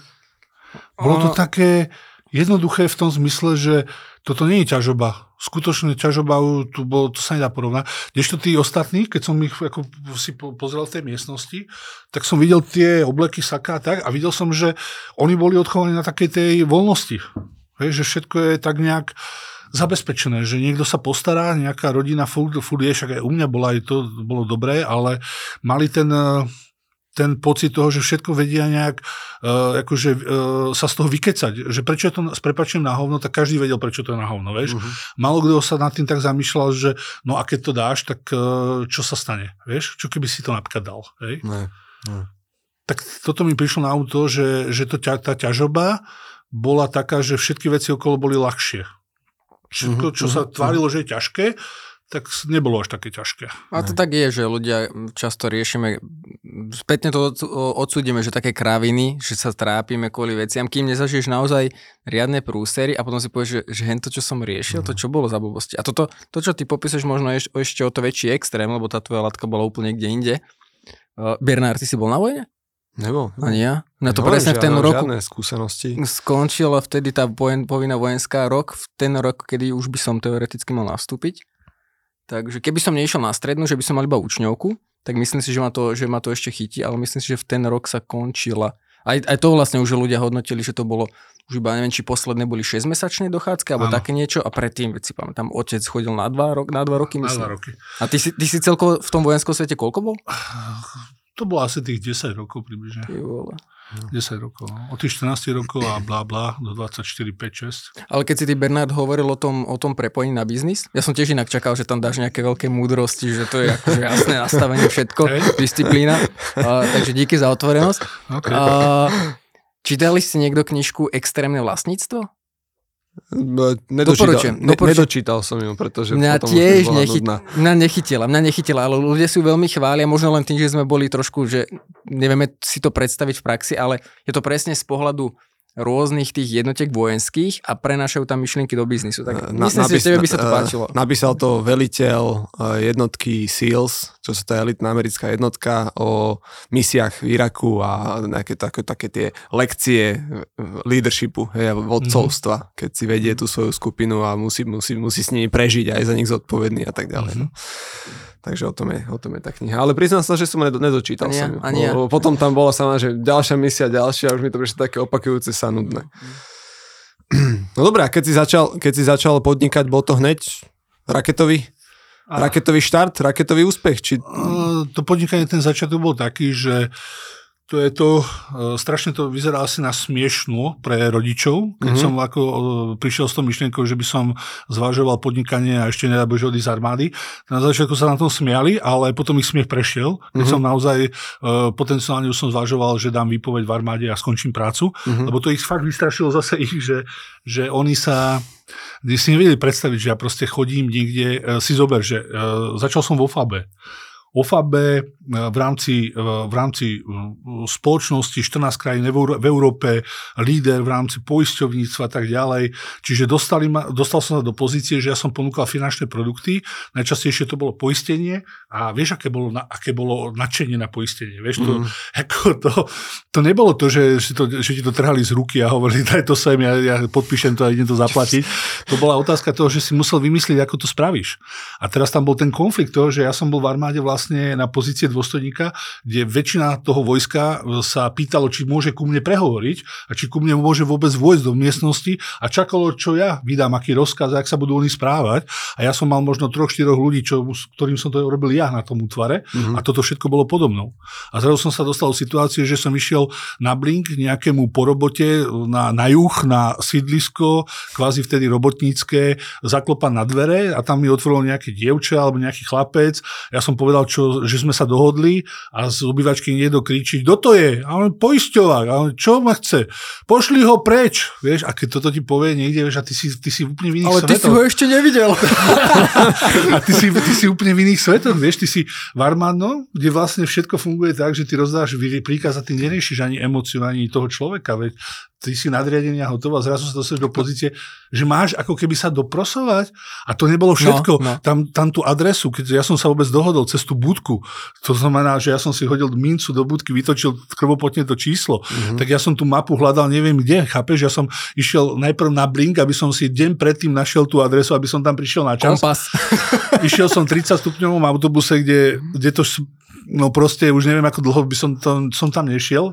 Bolo to také jednoduché v tom zmysle, že toto nie je ťažoba. Skutočne ťažoba, tu bolo, to sa nedá porovnať. Kdežto tí ostatní, keď som ich ako si pozrel v tej miestnosti, tak som videl tie obleky, saka a tak a videl som, že oni boli odchovaní na takej tej voľnosti. Hej, že všetko je tak nejak zabezpečené, že niekto sa postará, nejaká rodina furt, furt je, však aj u mňa bola aj to, bolo dobré, ale mali ten ten pocit toho, že všetko vedia nejak uh, akože, uh, sa z toho vykecať. Že prečo je to s prepačením na hovno, tak každý vedel, prečo to je na hovno, vieš. Uh-huh. Malo kto sa nad tým tak zamýšľal, že no a keď to dáš, tak uh, čo sa stane, vieš? Čo keby si to napríklad dal, hej? Ne. No. Tak toto mi prišlo na auto, že, že to, tá ťažoba bola taká, že všetky veci okolo boli ľahšie. Všetko, čo sa tvárilo, že je ťažké, tak nebolo až také ťažké. A to tak je, že ľudia často riešime, spätne to odsúdime, že také kraviny, že sa trápime kvôli veciam, kým nezažiješ naozaj riadne prúsery a potom si povieš, že, že hento, čo som riešil, to čo bolo za blbosti. A toto, to, čo ty popíšeš, možno ešte, ešte o to väčší extrém, lebo tá tvoja latka bola úplne kde inde. Uh, Bernard, ty si bol na vojne? Nebol. Ani ja? Na to presne v ten rok skúsenosti. skončila vtedy tá vojen, povinná vojenská rok, v ten rok, kedy už by som teoreticky mal nastúpiť. Takže keby som nešiel na strednú, že by som mal iba učňovku, tak myslím si, že ma to, že ma to ešte chytí, ale myslím si, že v ten rok sa končila. Aj, aj to vlastne už ľudia hodnotili, že to bolo už iba neviem, či posledné boli 6-mesačné dochádzky alebo ano. také niečo a predtým, veď si pamätám, otec chodil na 2 rok, na dva roky, myslím. Na 2 roky. A ty si, ty si celkovo v tom vojenskom svete koľko bol? To bolo asi tých 10 rokov približne. Ty vole. 10 rokov. No. Od tých 14 rokov a blá blá do 24, 5, 6. Ale keď si ty Bernard hovoril o tom, o tom prepojení na biznis, ja som tiež inak čakal, že tam dáš nejaké veľké múdrosti, že to je akože jasné nastavenie všetko, hey. disciplína. A, takže díky za otvorenosť. Okay. A, čítali ste niekto knižku Extrémne vlastníctvo? Nedočítal, ne, nedočítal som ju, pretože mňa potom tiež nechyt, mňa nechytila, mňa nechytila, ale ľudia si ju veľmi chvália, možno len tým, že sme boli trošku, že nevieme si to predstaviť v praxi, ale je to presne z pohľadu rôznych tých jednotiek vojenských a prenášajú tam myšlienky do biznisu. Tak na, myslím napis, si, že tebe by sa to páčilo. Napísal to veliteľ jednotky SEALS, čo sa tá elitná americká jednotka o misiách v Iraku a nejaké také, také tie lekcie leadershipu, hej, vodcovstva, mm-hmm. keď si vedie tú svoju skupinu a musí, musí, musí s nimi prežiť aj za nich zodpovedný a tak ďalej. Mm-hmm. No. Takže o tom, je, o tom je tá kniha. Ale priznám sa, že som nedočítal ani som ju. Ani ja. Potom tam bola sama, že ďalšia misia, ďalšia, už mi to prišlo také opakujúce sa nudné. No dobré, a keď si začal, keď si začal podnikať, bol to hneď raketový? Raketový štart, raketový úspech? Či... To podnikanie, ten začiatok bol taký, že to je to, e, strašne to vyzerá asi na smiešnú pre rodičov, keď mm-hmm. som ako e, prišiel s tou myšlienkou, že by som zvažoval podnikanie a ešte nedá Bože z armády. Na začiatku sa na tom smiali, ale potom ich smiech prešiel, keď mm-hmm. som naozaj e, potenciálne už som zvažoval, že dám výpoveď v armáde a skončím prácu, mm-hmm. lebo to ich fakt vystrašilo zase ich, že, že oni sa si nevedeli predstaviť, že ja proste chodím niekde, si zober, že začal som vo FABE OFABE e, v rámci, e, v rámci e, spoločnosti 14 krajín v Európe, líder v rámci poisťovníctva a tak ďalej. Čiže dostali ma, dostal som sa do pozície, že ja som ponúkal finančné produkty, najčastejšie to bolo poistenie a vieš, aké bolo, aké bolo nadšenie na poistenie. Vieš, to, mm. ako to, to nebolo to že, že, to, že ti to trhali z ruky a hovorili, daj to sem, ja, ja podpíšem to a idem to zaplatiť. To bola otázka toho, že si musel vymyslieť, ako to spravíš. A teraz tam bol ten konflikt toho, že ja som bol v armáde vlastne vlastne na pozície dôstojníka, kde väčšina toho vojska e, sa pýtalo, či môže ku mne prehovoriť a či ku mne môže vôbec vojsť do miestnosti a čakalo, čo ja vydám, aký rozkaz, ak sa budú oni správať. A ja som mal možno troch, štyroch ľudí, čo, ktorým som to robil ja na tom útvare uh-huh. a toto všetko bolo podobnou. A zrazu som sa dostal do situácie, že som išiel na blink nejakému porobote na, na juh, na sídlisko, kvázi vtedy robotnícke, zaklopať na dvere a tam mi otvorilo nejaké dievča alebo nejaký chlapec. Ja som povedal, čo, že sme sa dohodli a z obyvačky niekto kričí, kto to je? A on poisťovák. A on, čo ma chce? Pošli ho preč. Vieš, a keď toto ti povie niekde, vieš, a ty si, ty si úplne v iných Ale svetoch. ty si ho ešte nevidel. a ty si, ty si úplne v iných svetoch, vieš, ty si v armádno, kde vlastne všetko funguje tak, že ty rozdáš príkaz a ty neriešiš ani emociu, ani toho človeka, veď ty si nadriadený a hotová, zrazu sa dostaneš do pozície, že máš ako keby sa doprosovať a to nebolo no, všetko. No, no. Tam, tam tú adresu, keď ja som sa vôbec dohodol cez tú budku, to znamená, že ja som si hodil mincu do budky, vytočil krvopotne to číslo, mm-hmm. tak ja som tú mapu hľadal neviem kde, chápeš, ja som išiel najprv na Blink, aby som si deň predtým našiel tú adresu, aby som tam prišiel na čas. Kompas. išiel som 30 stupňovom autobuse, kde, kde to no proste už neviem, ako dlho by som, to, som tam nešiel.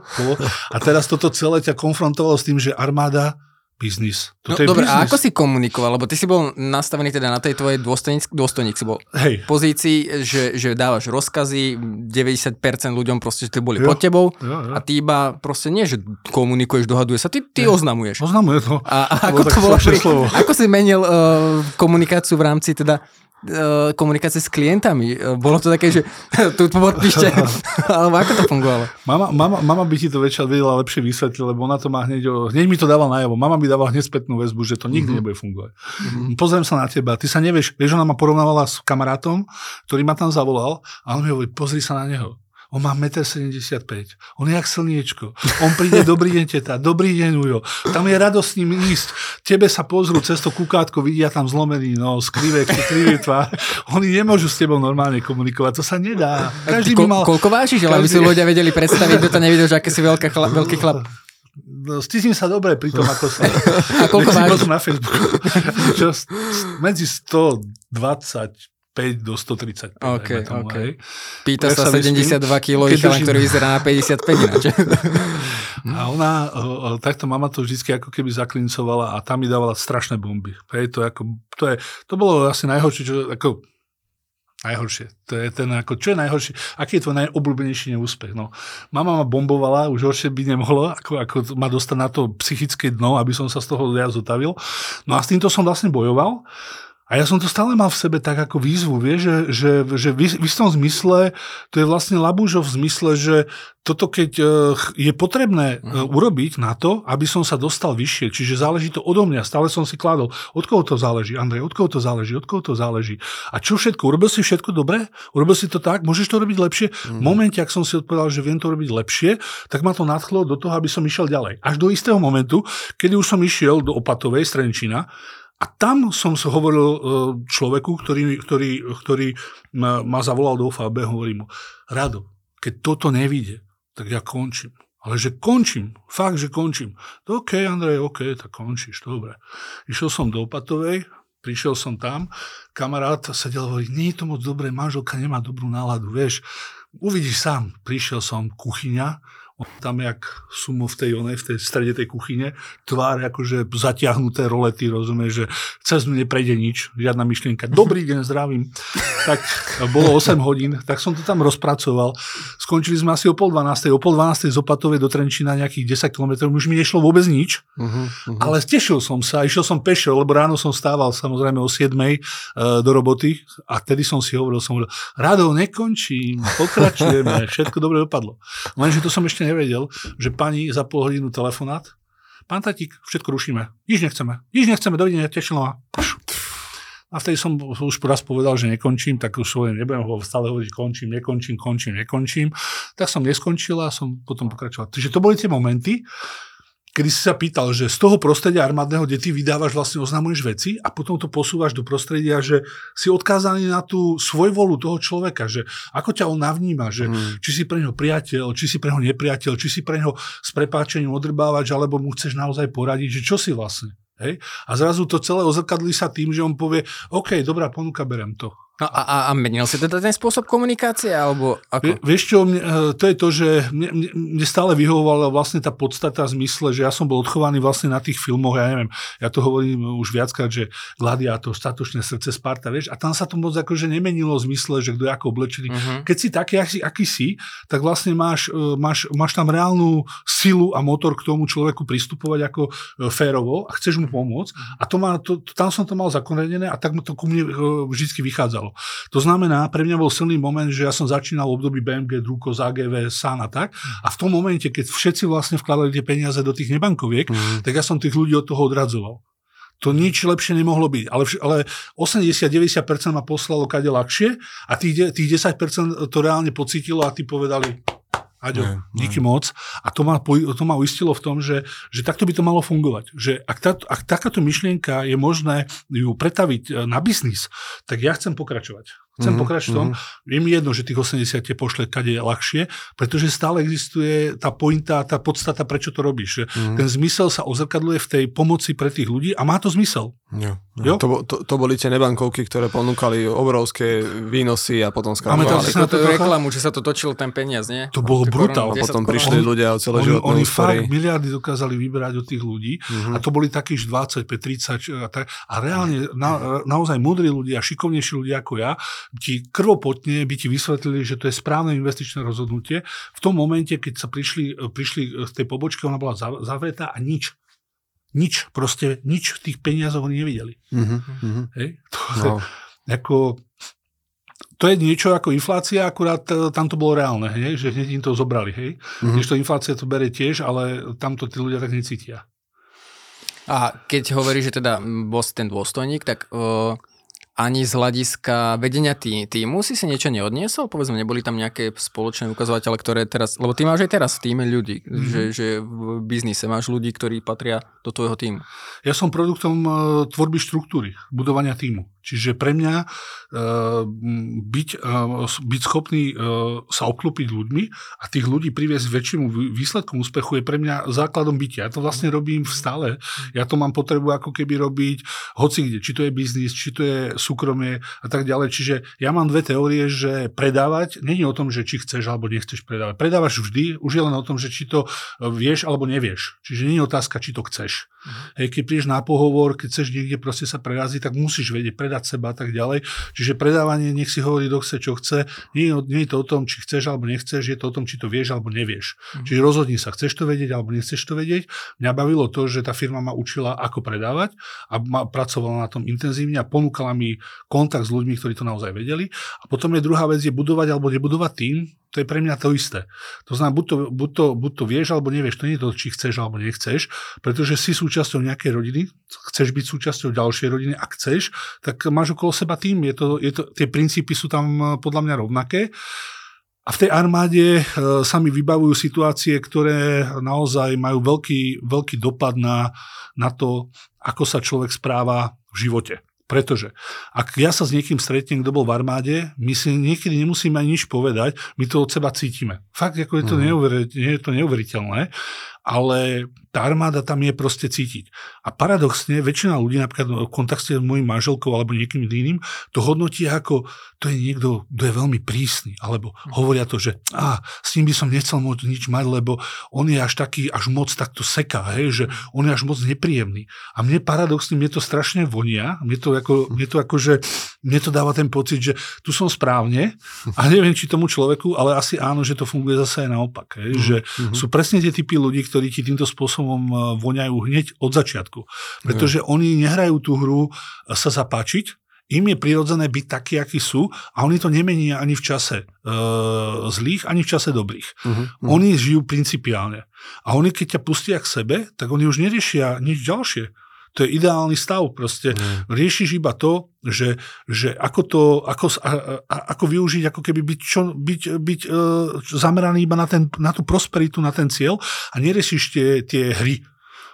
A teraz toto celé ťa konfrontovalo s tým, že armáda biznis. Toto no, dobre, a ako si komunikoval? Lebo ty si bol nastavený teda na tej tvojej dôstojník, dôstojník si bol Hej. pozícii, že, že dávaš rozkazy, 90% ľuďom proste, že boli jo, pod tebou jo, jo. a ty iba proste nie, že komunikuješ, dohaduje sa, ty, ty oznamuješ. Oznamuje to. A, a ako to bolo pri, ako si menil uh, komunikáciu v rámci teda komunikácie s klientami? Uh, bolo to také, že tu podpíšte, alebo ako to fungovalo? Mama, mama, mama by ti to väčšia vedela lepšie vysvetliť, lebo ona to má hneď, hneď mi to dávala najavo. Mama by dávala hneď spätnú väzbu, že to nikdy mm-hmm. nebude fungovať. Mm-hmm. Pozriem sa na teba, ty sa nevieš, vieš, ona ma porovnávala s kamarátom, ktorý ma tam zavolal a on mi hovorí, pozri sa na neho on má 1,75 m. On je jak slniečko. On príde, dobrý deň, teta, dobrý deň, Ujo. Tam je radosť s ním ísť. Tebe sa pozrú cez to kukátko, vidia tam zlomený nos, krivé, krivé tvár. Oni nemôžu s tebou normálne komunikovať, to sa nedá. Každý by mal... Koľko vážiš, ale aby si ľudia vedeli predstaviť, kto to nevidel, že aké si veľký chlap. Veľký chlap. No, stisím sa dobre pri tom, ako sa... A koľko vážiš? na Facebooku. Medzi 120 5 do 135. Okay, tomu, okay. Pýta ja sa 72 kg chalan, ktorý vyzerá na 55 ináč. a ona, takto mama to vždy ako keby zaklincovala a tam mi dávala strašné bomby. Hej, to, ako, to, je, to bolo asi najhoršie, čo, ako, Najhoršie. To je ten, ako, čo je najhoršie? Aký je tvoj najobľúbenejší neúspech? No, mama ma bombovala, už horšie by nemohlo, ako, ako ma dostať na to psychické dno, aby som sa z toho viac zotavil. No a s týmto som vlastne bojoval. A ja som to stále mal v sebe tak ako výzvu, vie, že, že, že v, v istom zmysle, to je vlastne Labúžov v zmysle, že toto keď e, je potrebné uh-huh. urobiť na to, aby som sa dostal vyššie, čiže záleží to odo mňa, stále som si kladol, od koho to záleží, Andrej, od koho to záleží, od koho to záleží. A čo všetko, urobil si všetko dobre? Urobil si to tak? Môžeš to robiť lepšie? Uh-huh. V momente, ak som si odpovedal, že viem to robiť lepšie, tak ma to nadchlo do toho, aby som išiel ďalej. Až do istého momentu, kedy už som išiel do Opatovej, Strenčina, a tam som sa hovoril e, človeku, ktorý, ktorý, ktorý ma, zavolal do OFAB, hovorím mu, Rado, keď toto nevíde, tak ja končím. Ale že končím, fakt, že končím. To OK, Andrej, OK, tak končíš, dobre. Išiel som do Opatovej, prišiel som tam, kamarát sedel hovorí, nie je to moc dobré, manželka nemá dobrú náladu, vieš, uvidíš sám. Prišiel som, kuchyňa, tam jak sumo v tej, onej, v tej strede tej kuchyne, tvár akože zatiahnuté rolety, rozumieš, že cez mňa neprejde nič, žiadna myšlienka. Dobrý deň, zdravím. Tak bolo 8 hodín, tak som to tam rozpracoval. Skončili sme asi o pol 12. O pol 12. z Opatovej do Trenčína nejakých 10 km, už mi nešlo vôbec nič, uh-huh, uh-huh. ale tešil som sa, išiel som pešo, lebo ráno som stával samozrejme o 7 uh, do roboty a tedy som si hovoril, som hovoril, Rado, nekončím, pokračujeme, všetko dobre dopadlo. Lenže to som ešte nevedel, že pani za pol hodinu telefonát, pán Tatík, všetko rušíme, nič nechceme, nič nechceme, dovidenia, tešilo ma. A vtedy som už raz povedal, že nekončím, tak už svojím nebudem ho stále hovoriť, končím, nekončím, končím, nekončím. Tak som neskončil a som potom pokračoval. Takže to boli tie momenty, kedy si sa pýtal, že z toho prostredia armádneho, kde ty vydávaš, vlastne oznamuješ veci a potom to posúvaš do prostredia, že si odkázaný na tú svojvolu toho človeka, že ako ťa on navníma, že hmm. či si pre neho priateľ, či si pre neho nepriateľ, či si pre neho s prepáčením odrbávač, alebo mu chceš naozaj poradiť, že čo si vlastne. Hej? A zrazu to celé ozrkadlí sa tým, že on povie, OK, dobrá ponuka, berem to. No a, a menil si teda ten spôsob komunikácie, alebo ako? Vieš čo, mne, eh, to je to, že mne, mne, stále vyhovovala vlastne tá podstata v zmysle, že ja som bol odchovaný vlastne na tých filmoch, ja neviem, ja to hovorím už viackrát, že Gladiátor, Statočné srdce, Sparta, vieš, a tam sa to moc akože nemenilo v zmysle, že kto je ako oblečený. Uh-huh. Keď si taký, aký, aký si, tak vlastne máš, eh, máš, máš tam reálnu silu a motor k tomu človeku pristupovať ako eh, férovo a chceš mu pomôcť. A to má, to, tam som to mal zakorenené a tak mu to ku mne vždy vychádzalo. To znamená, pre mňa bol silný moment, že ja som začínal v období BMG, Druko, AGV, SAN a tak. A v tom momente, keď všetci vlastne vkladali tie peniaze do tých nebankoviek, mm. tak ja som tých ľudí od toho odradzoval. To nič lepšie nemohlo byť. Ale, ale 80-90% ma poslalo kade ľahšie a tých, tých 10% to reálne pocítilo a tí povedali, Aďo, ne, díky moc. A to ma, to ma uistilo v tom, že, že takto by to malo fungovať. Že ak, tá, ak takáto myšlienka je možné ju pretaviť e, na biznis, tak ja chcem pokračovať. Chcem mm-hmm. pokračovať v tom. Je mi jedno, že tých 80 tie pošle kade je ľahšie, pretože stále existuje tá pointa, tá podstata, prečo to robíš. Mm-hmm. Ten zmysel sa ozrkadluje v tej pomoci pre tých ľudí a má to zmysel. Jo, jo. To, to, to boli tie nebankovky, ktoré ponúkali obrovské výnosy a potom skrachovali. Ale to, to reklamu, že sa to točilo ten peniaz, nie? To bolo brutál. A potom prišli on, ľudia o celé životné Oni, oni fakt miliardy dokázali vyberať od tých ľudí mm-hmm. a to boli takí 25, 30 a, tak, a reálne na, naozaj múdri ľudia, šikovnejší ľudia ako ja, ti krvopotne by ti vysvetlili, že to je správne investičné rozhodnutie. V tom momente, keď sa prišli, prišli z tej pobočky, ona bola zavretá a nič. Nič, proste nič v tých peniazoch oni nevideli. Mm-hmm. Hej? To, no. ako to je niečo ako inflácia, akurát e, tam to bolo reálne, hej? že hneď im to zobrali. Hej? Mm-hmm. Když to inflácia to bere tiež, ale tamto tí ľudia tak necítia. A keď hovorí, že teda bol si ten dôstojník, tak uh, ani z hľadiska vedenia tý, týmu si si niečo neodniesol? Povedzme, neboli tam nejaké spoločné ukazovatele, ktoré teraz, lebo ty máš aj teraz v týme ľudí, mm-hmm. že, že v biznise máš ľudí, ktorí patria do tvojho týmu. Ja som produktom uh, tvorby štruktúry, budovania týmu. Čiže pre mňa uh, byť, uh, byť schopný uh, sa obklopiť ľuďmi a tých ľudí priviesť väčšiemu výsledkom úspechu je pre mňa základom bytia. Ja to vlastne robím stále. Ja to mám potrebu ako keby robiť hoci kde, či to je biznis, či to je súkromie a tak ďalej. Čiže ja mám dve teórie, že predávať není o tom, že či chceš alebo nechceš predávať. Predávaš vždy, už je len o tom, že či to vieš alebo nevieš. Čiže je otázka, či to chceš. Uh-huh. Hej, keď prídeš na pohovor, keď chceš niekde proste sa preraziť, tak musíš vedieť predať seba a tak ďalej. Čiže predávanie, nech si hovorí, kto chce, čo chce. Nie, nie je to o tom, či chceš alebo nechceš, je to o tom, či to vieš alebo nevieš. Uh-huh. Čiže rozhodni sa, chceš to vedieť alebo nechceš to vedieť. Mňa bavilo to, že tá firma ma učila, ako predávať a ma, pracovala na tom intenzívne a ponúkala mi kontakt s ľuďmi, ktorí to naozaj vedeli. A potom je druhá vec, je budovať alebo nebudovať tým, to je pre mňa to isté. To znamená, buď to, buď, to, buď to vieš, alebo nevieš. To nie je to, či chceš, alebo nechceš, pretože si súčasťou nejakej rodiny, chceš byť súčasťou ďalšej rodiny, ak chceš, tak máš okolo seba tým. Je to, je to, tie princípy sú tam eh, podľa mňa rovnaké. A v tej armáde e, sa mi vybavujú situácie, ktoré naozaj majú veľký, veľký dopad na, na to, ako sa človek správa v živote. Pretože ak ja sa s niekým stretnem, kto bol v armáde, my si niekedy nemusíme ani nič povedať, my to od seba cítime. Fakt, ako je to, mm. neuveriteľné, je to neuveriteľné ale tá armáda tam je proste cítiť. A paradoxne väčšina ľudí, napríklad v kontakte s mojim manželkou alebo niekým iným, to hodnotí ako, to je niekto, kto je veľmi prísny, alebo hovoria to, že a, s ním by som nechcel môcť nič mať, lebo on je až taký, až moc takto seká, hej, že on je až moc nepríjemný. A mne paradoxne, mne to strašne vonia, mne to ako, mne to ako že, mne to dáva ten pocit, že tu som správne a neviem, či tomu človeku, ale asi áno, že to funguje zase aj naopak, hej, že mm-hmm. sú presne tie typy ľudí, ktorí ti týmto spôsobom e, voňajú hneď od začiatku. Pretože no. oni nehrajú tú hru e, sa zapáčiť, im je prirodzené byť takí, akí sú a oni to nemenia ani v čase e, zlých, ani v čase dobrých. Uh-huh, uh-huh. Oni žijú principiálne. A oni, keď ťa pustia k sebe, tak oni už neriešia nič ďalšie. To je ideálny stav. Proste mm. riešiš iba to, že, že ako to, ako, a, a, ako využiť, ako keby byť, čo, byť, byť e, zameraný iba na, ten, na tú prosperitu, na ten cieľ a neriešiš tie, tie hry.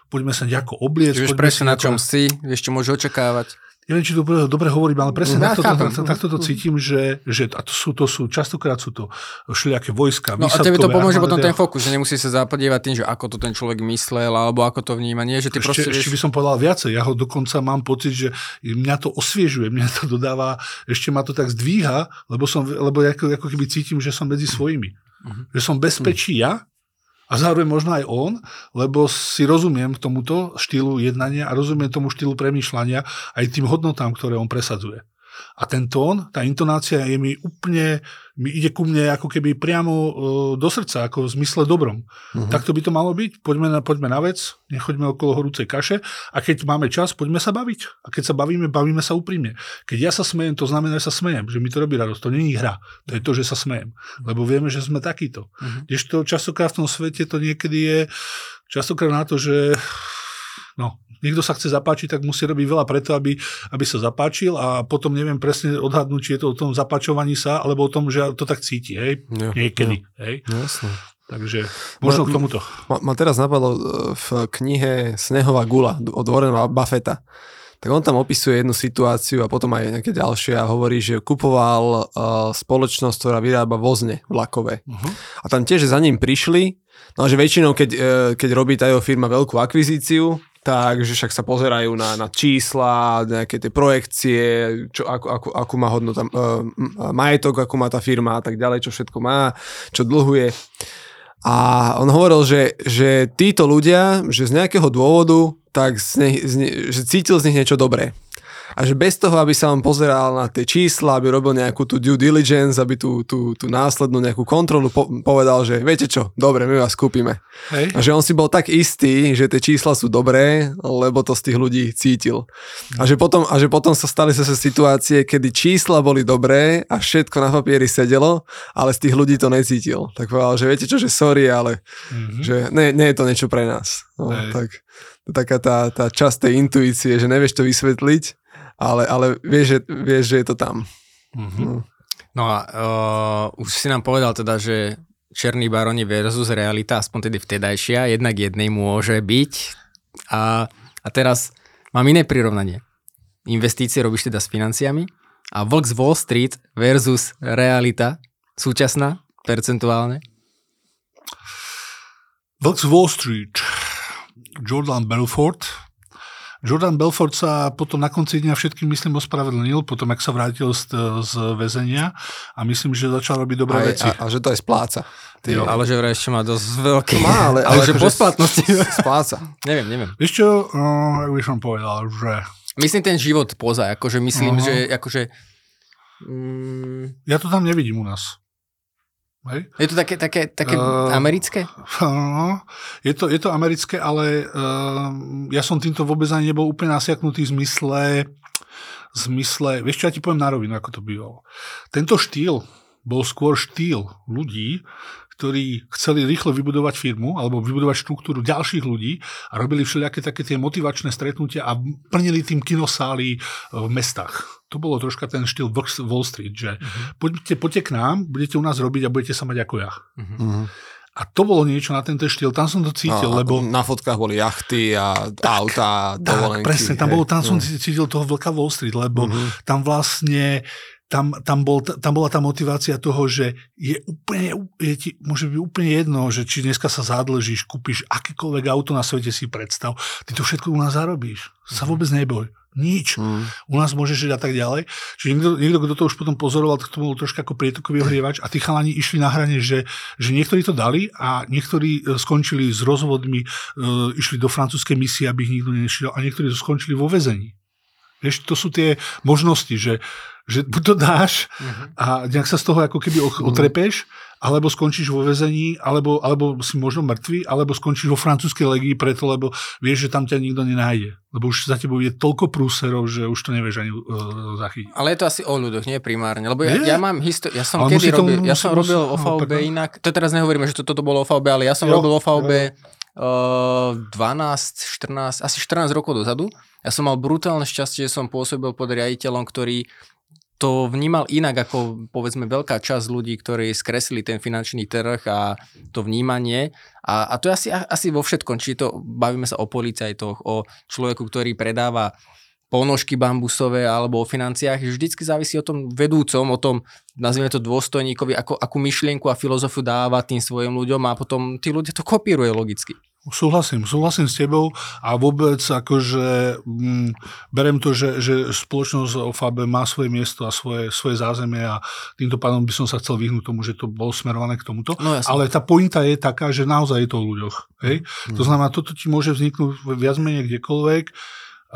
Poďme sa nejako obliecť. Vieš presne na čom si, vieš čo môžeš očakávať neviem, či to dobre, hovorím, ale presne no, takto, takto, takto to cítim, že, že a to sú, to sú, častokrát sú to všelijaké vojska. No a tebe to pomôže potom ten fokus, že nemusí sa zapodievať tým, že ako to ten človek myslel, alebo ako to vníma. Nie, že ty ešte, proste, ešte by som povedal viacej. Ja ho dokonca mám pocit, že mňa to osviežuje, mňa to dodáva, ešte ma to tak zdvíha, lebo, som, lebo ako, ako keby cítim, že som medzi svojimi. Uh-huh. Že som bezpečí uh-huh. ja, a zároveň možno aj on, lebo si rozumiem tomuto štýlu jednania a rozumiem tomu štýlu premýšľania aj tým hodnotám, ktoré on presadzuje. A ten tón, tá intonácia je mi úplne, mi ide ku mne ako keby priamo e, do srdca, ako v zmysle dobrom. Uh-huh. Takto by to malo byť, poďme na, poďme na vec, nechoďme okolo horúcej kaše a keď máme čas, poďme sa baviť. A keď sa bavíme, bavíme sa úprimne. Keď ja sa smejem, to znamená, že sa smejem, že mi to robí radosť. To je hra, to je to, že sa smejem. Lebo vieme, že sme takíto. Uh-huh. Kdežto častokrát v tom svete to niekedy je častokrát na to, že no, niekto sa chce zapáčiť, tak musí robiť veľa preto, aby, aby sa zapáčil a potom neviem presne odhadnúť, či je to o tom zapáčovaní sa, alebo o tom, že to tak cíti, hej, ja, niekedy, ja. hej. No, jasne. Takže možno ma, k tomuto. Ma, ma teraz napadlo e, v knihe Snehová gula od Warrena Buffetta. Tak on tam opisuje jednu situáciu a potom aj nejaké ďalšie a hovorí, že kupoval uh, spoločnosť, ktorá vyrába vozne vlakové. Uh-huh. A tam tiež za ním prišli, no že väčšinou, keď, uh, keď robí tá jeho firma veľkú akvizíciu, tak, že však sa pozerajú na, na čísla, nejaké tie projekcie, čo, ako, ako, ako má hodnota uh, majetok, ako má tá firma a tak ďalej, čo všetko má, čo dlhuje. A on hovoril, že, že títo ľudia, že z nejakého dôvodu, tak z ne, z ne, že cítil z nich niečo dobré. A že bez toho, aby sa on pozeral na tie čísla, aby robil nejakú tú due diligence, aby tú, tú, tú následnú nejakú kontrolu po, povedal, že viete čo, dobre, my vás kúpime. Hej. A že on si bol tak istý, že tie čísla sú dobré, lebo to z tých ľudí cítil. A že potom, a že potom sa stali sa situácie, kedy čísla boli dobré a všetko na papieri sedelo, ale z tých ľudí to necítil. Tak povedal, že viete čo, že sorry, ale mm-hmm. že nie, nie je to niečo pre nás. No, tak taká tá, tá časť tej intuície, že nevieš to vysvetliť, ale, ale vieš, že, vieš, že je to tam. Mm-hmm. No. no a uh, už si nám povedal teda, že Černý baroni versus realita, aspoň tedy vtedajšia, jednak jednej môže byť. A, a teraz mám iné prirovnanie. Investície robíš teda s financiami a Vlk z Wall Street versus realita, súčasná, percentuálne. Vlk z Wall Street Jordan Belfort. Jordan Belfort sa potom na konci dňa všetkým, myslím, ospravedlnil, potom, ak sa vrátil z, z väzenia a myslím, že začal robiť dobré aj, veci. A, a že to aj spláca. Ty, ale že vraj ešte má dosť veľký. Má, ale, ale, ale že po splatnosti. Spláca. neviem, neviem. Vieš čo, no, jak by som povedal, že... Myslím ten život poza, akože myslím, uh-huh. že akože... Mm... Ja to tam nevidím u nás. Hej? Je to také, také, také uh, americké? Uh, je, to, je to americké, ale uh, ja som týmto vôbec ani nebol úplne nasiaknutý v zmysle, v zmysle, vieš čo, ja ti poviem na rovinu, ako to bývalo. Tento štýl bol skôr štýl ľudí, ktorí chceli rýchlo vybudovať firmu alebo vybudovať štruktúru ďalších ľudí a robili všelijaké také tie motivačné stretnutia a plnili tým kinosály v mestách. To bolo troška ten štýl Wall Street, že uh-huh. poďte, poďte k nám, budete u nás robiť a budete sa mať ako ja. Uh-huh. A to bolo niečo na tento štýl, tam som to cítil, a, lebo... Na fotkách boli jachty a tak, auta, dovolenky. Tak, presne, tam, bolo, tam som cítil toho vlka Wall Street, lebo uh-huh. tam vlastne tam, tam, bol, tam bola tá motivácia toho, že je úplne, je ti, môže byť úplne jedno, že či dneska sa zadlžíš, kúpiš akékoľvek auto na svete si predstav, ty to všetko u nás zarobíš. Sa mhm. vôbec neboj. Nič. Mm. U nás môžeš žiť a tak ďalej. Čiže niekto, niekto, kto to už potom pozoroval, tak to bolo troška ako prietokový ohrievač a tí chalani išli na hrane, že, že niektorí to dali a niektorí e, skončili s rozvodmi, e, išli do francúzskej misie, aby ich nikto nešiel a niektorí to skončili vo väzení. Vieš, to sú tie možnosti, že že buď to dáš uh-huh. a nejak sa z toho ako keby mhm. otrepeš, alebo skončíš vo väzení, alebo, alebo si možno mŕtvý, alebo skončíš vo francúzskej legii preto, lebo vieš, že tam ťa nikto nenájde. Lebo už za tebou je toľko prúserov, že už to nevieš ani uh, zachytiť. Ale je to asi o ľuďoch, nie primárne. Lebo ja, ja mám históriu, ja som ale kedy robil, ja som robil o VB no, inak, to teraz nehovoríme, že toto to bolo o VB, ale ja som jo, robil o VB uh, 12, 14, asi 14 rokov dozadu. Ja som mal brutálne šťastie, že som pôsobil pod riaditeľom, ktorý to vnímal inak ako povedzme veľká časť ľudí, ktorí skresili ten finančný trh a to vnímanie. A, a to je asi, asi vo všetkom, či to bavíme sa o policajtoch, o človeku, ktorý predáva ponožky bambusové alebo o financiách, vždycky závisí o tom vedúcom, o tom, nazvime to dôstojníkovi, ako, akú myšlienku a filozofiu dáva tým svojim ľuďom a potom tí ľudia to kopíruje logicky. Súhlasím, súhlasím s tebou a vôbec akože m, mm, berem to, že, že spoločnosť OFAB má svoje miesto a svoje, svoje zázemie a týmto pádom by som sa chcel vyhnúť tomu, že to bolo smerované k tomuto. No, Ale tá pointa je taká, že naozaj je to o ľuďoch. Hej? Mm. To znamená, toto ti môže vzniknúť viac menej kdekoľvek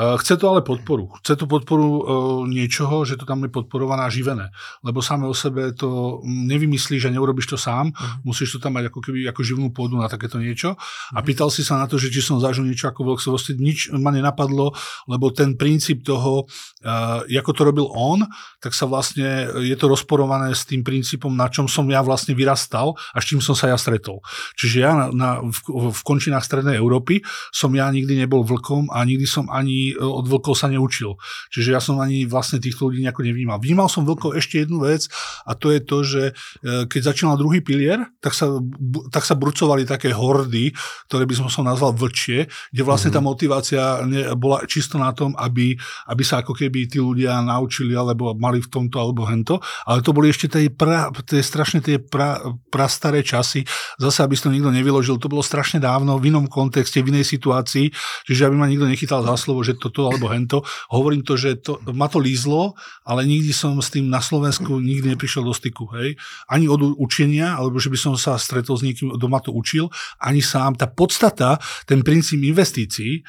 Chce to ale podporu. Chce to podporu e, niečoho, že to tam je podporované a živené. Lebo same o sebe to nevymyslíš a neurobiš to sám. Uh-huh. Musíš to tam mať ako keby ako živnú pôdu na takéto niečo. Uh-huh. A mhm. pýtal si sa na to, že či som zažil niečo ako vlhkovosti. Nič ma nenapadlo, lebo ten princíp toho, uh, ako to robil on, tak sa vlastne je to rozporované s tým princípom, na čom som ja vlastne vyrastal a s čím som sa ja stretol. Čiže ja na, na, v, v končinách Strednej Európy som ja nikdy nebol vlkom a nikdy som ani E, od vlkov sa neučil. Čiže ja som ani vlastne týchto ľudí nejako nevnímal. Vnímal som vlkov ešte jednu vec a to je to, že e, keď začínal druhý pilier, tak sa, tak sa brucovali také hordy, ktoré by som som nazval vlčie, kde vlastne tá mhm. motivácia bola čisto na tom, aby, aby sa ako keby tí ľudia naučili alebo mali v tomto alebo hento. Ale to boli ešte tie, pra, tie strašne tie pra, prastaré časy. Zase, aby si to nikto nevyložil, to bolo strašne dávno, v inom kontexte, v inej situácii, čiže aby ma nikto nechytal za slovo, že že toto alebo hento. Hovorím to, že to, ma to lízlo, ale nikdy som s tým na Slovensku nikdy neprišiel do styku. Hej? Ani od učenia, alebo že by som sa stretol s niekým, doma to učil, ani sám. Tá podstata, ten princíp investícií,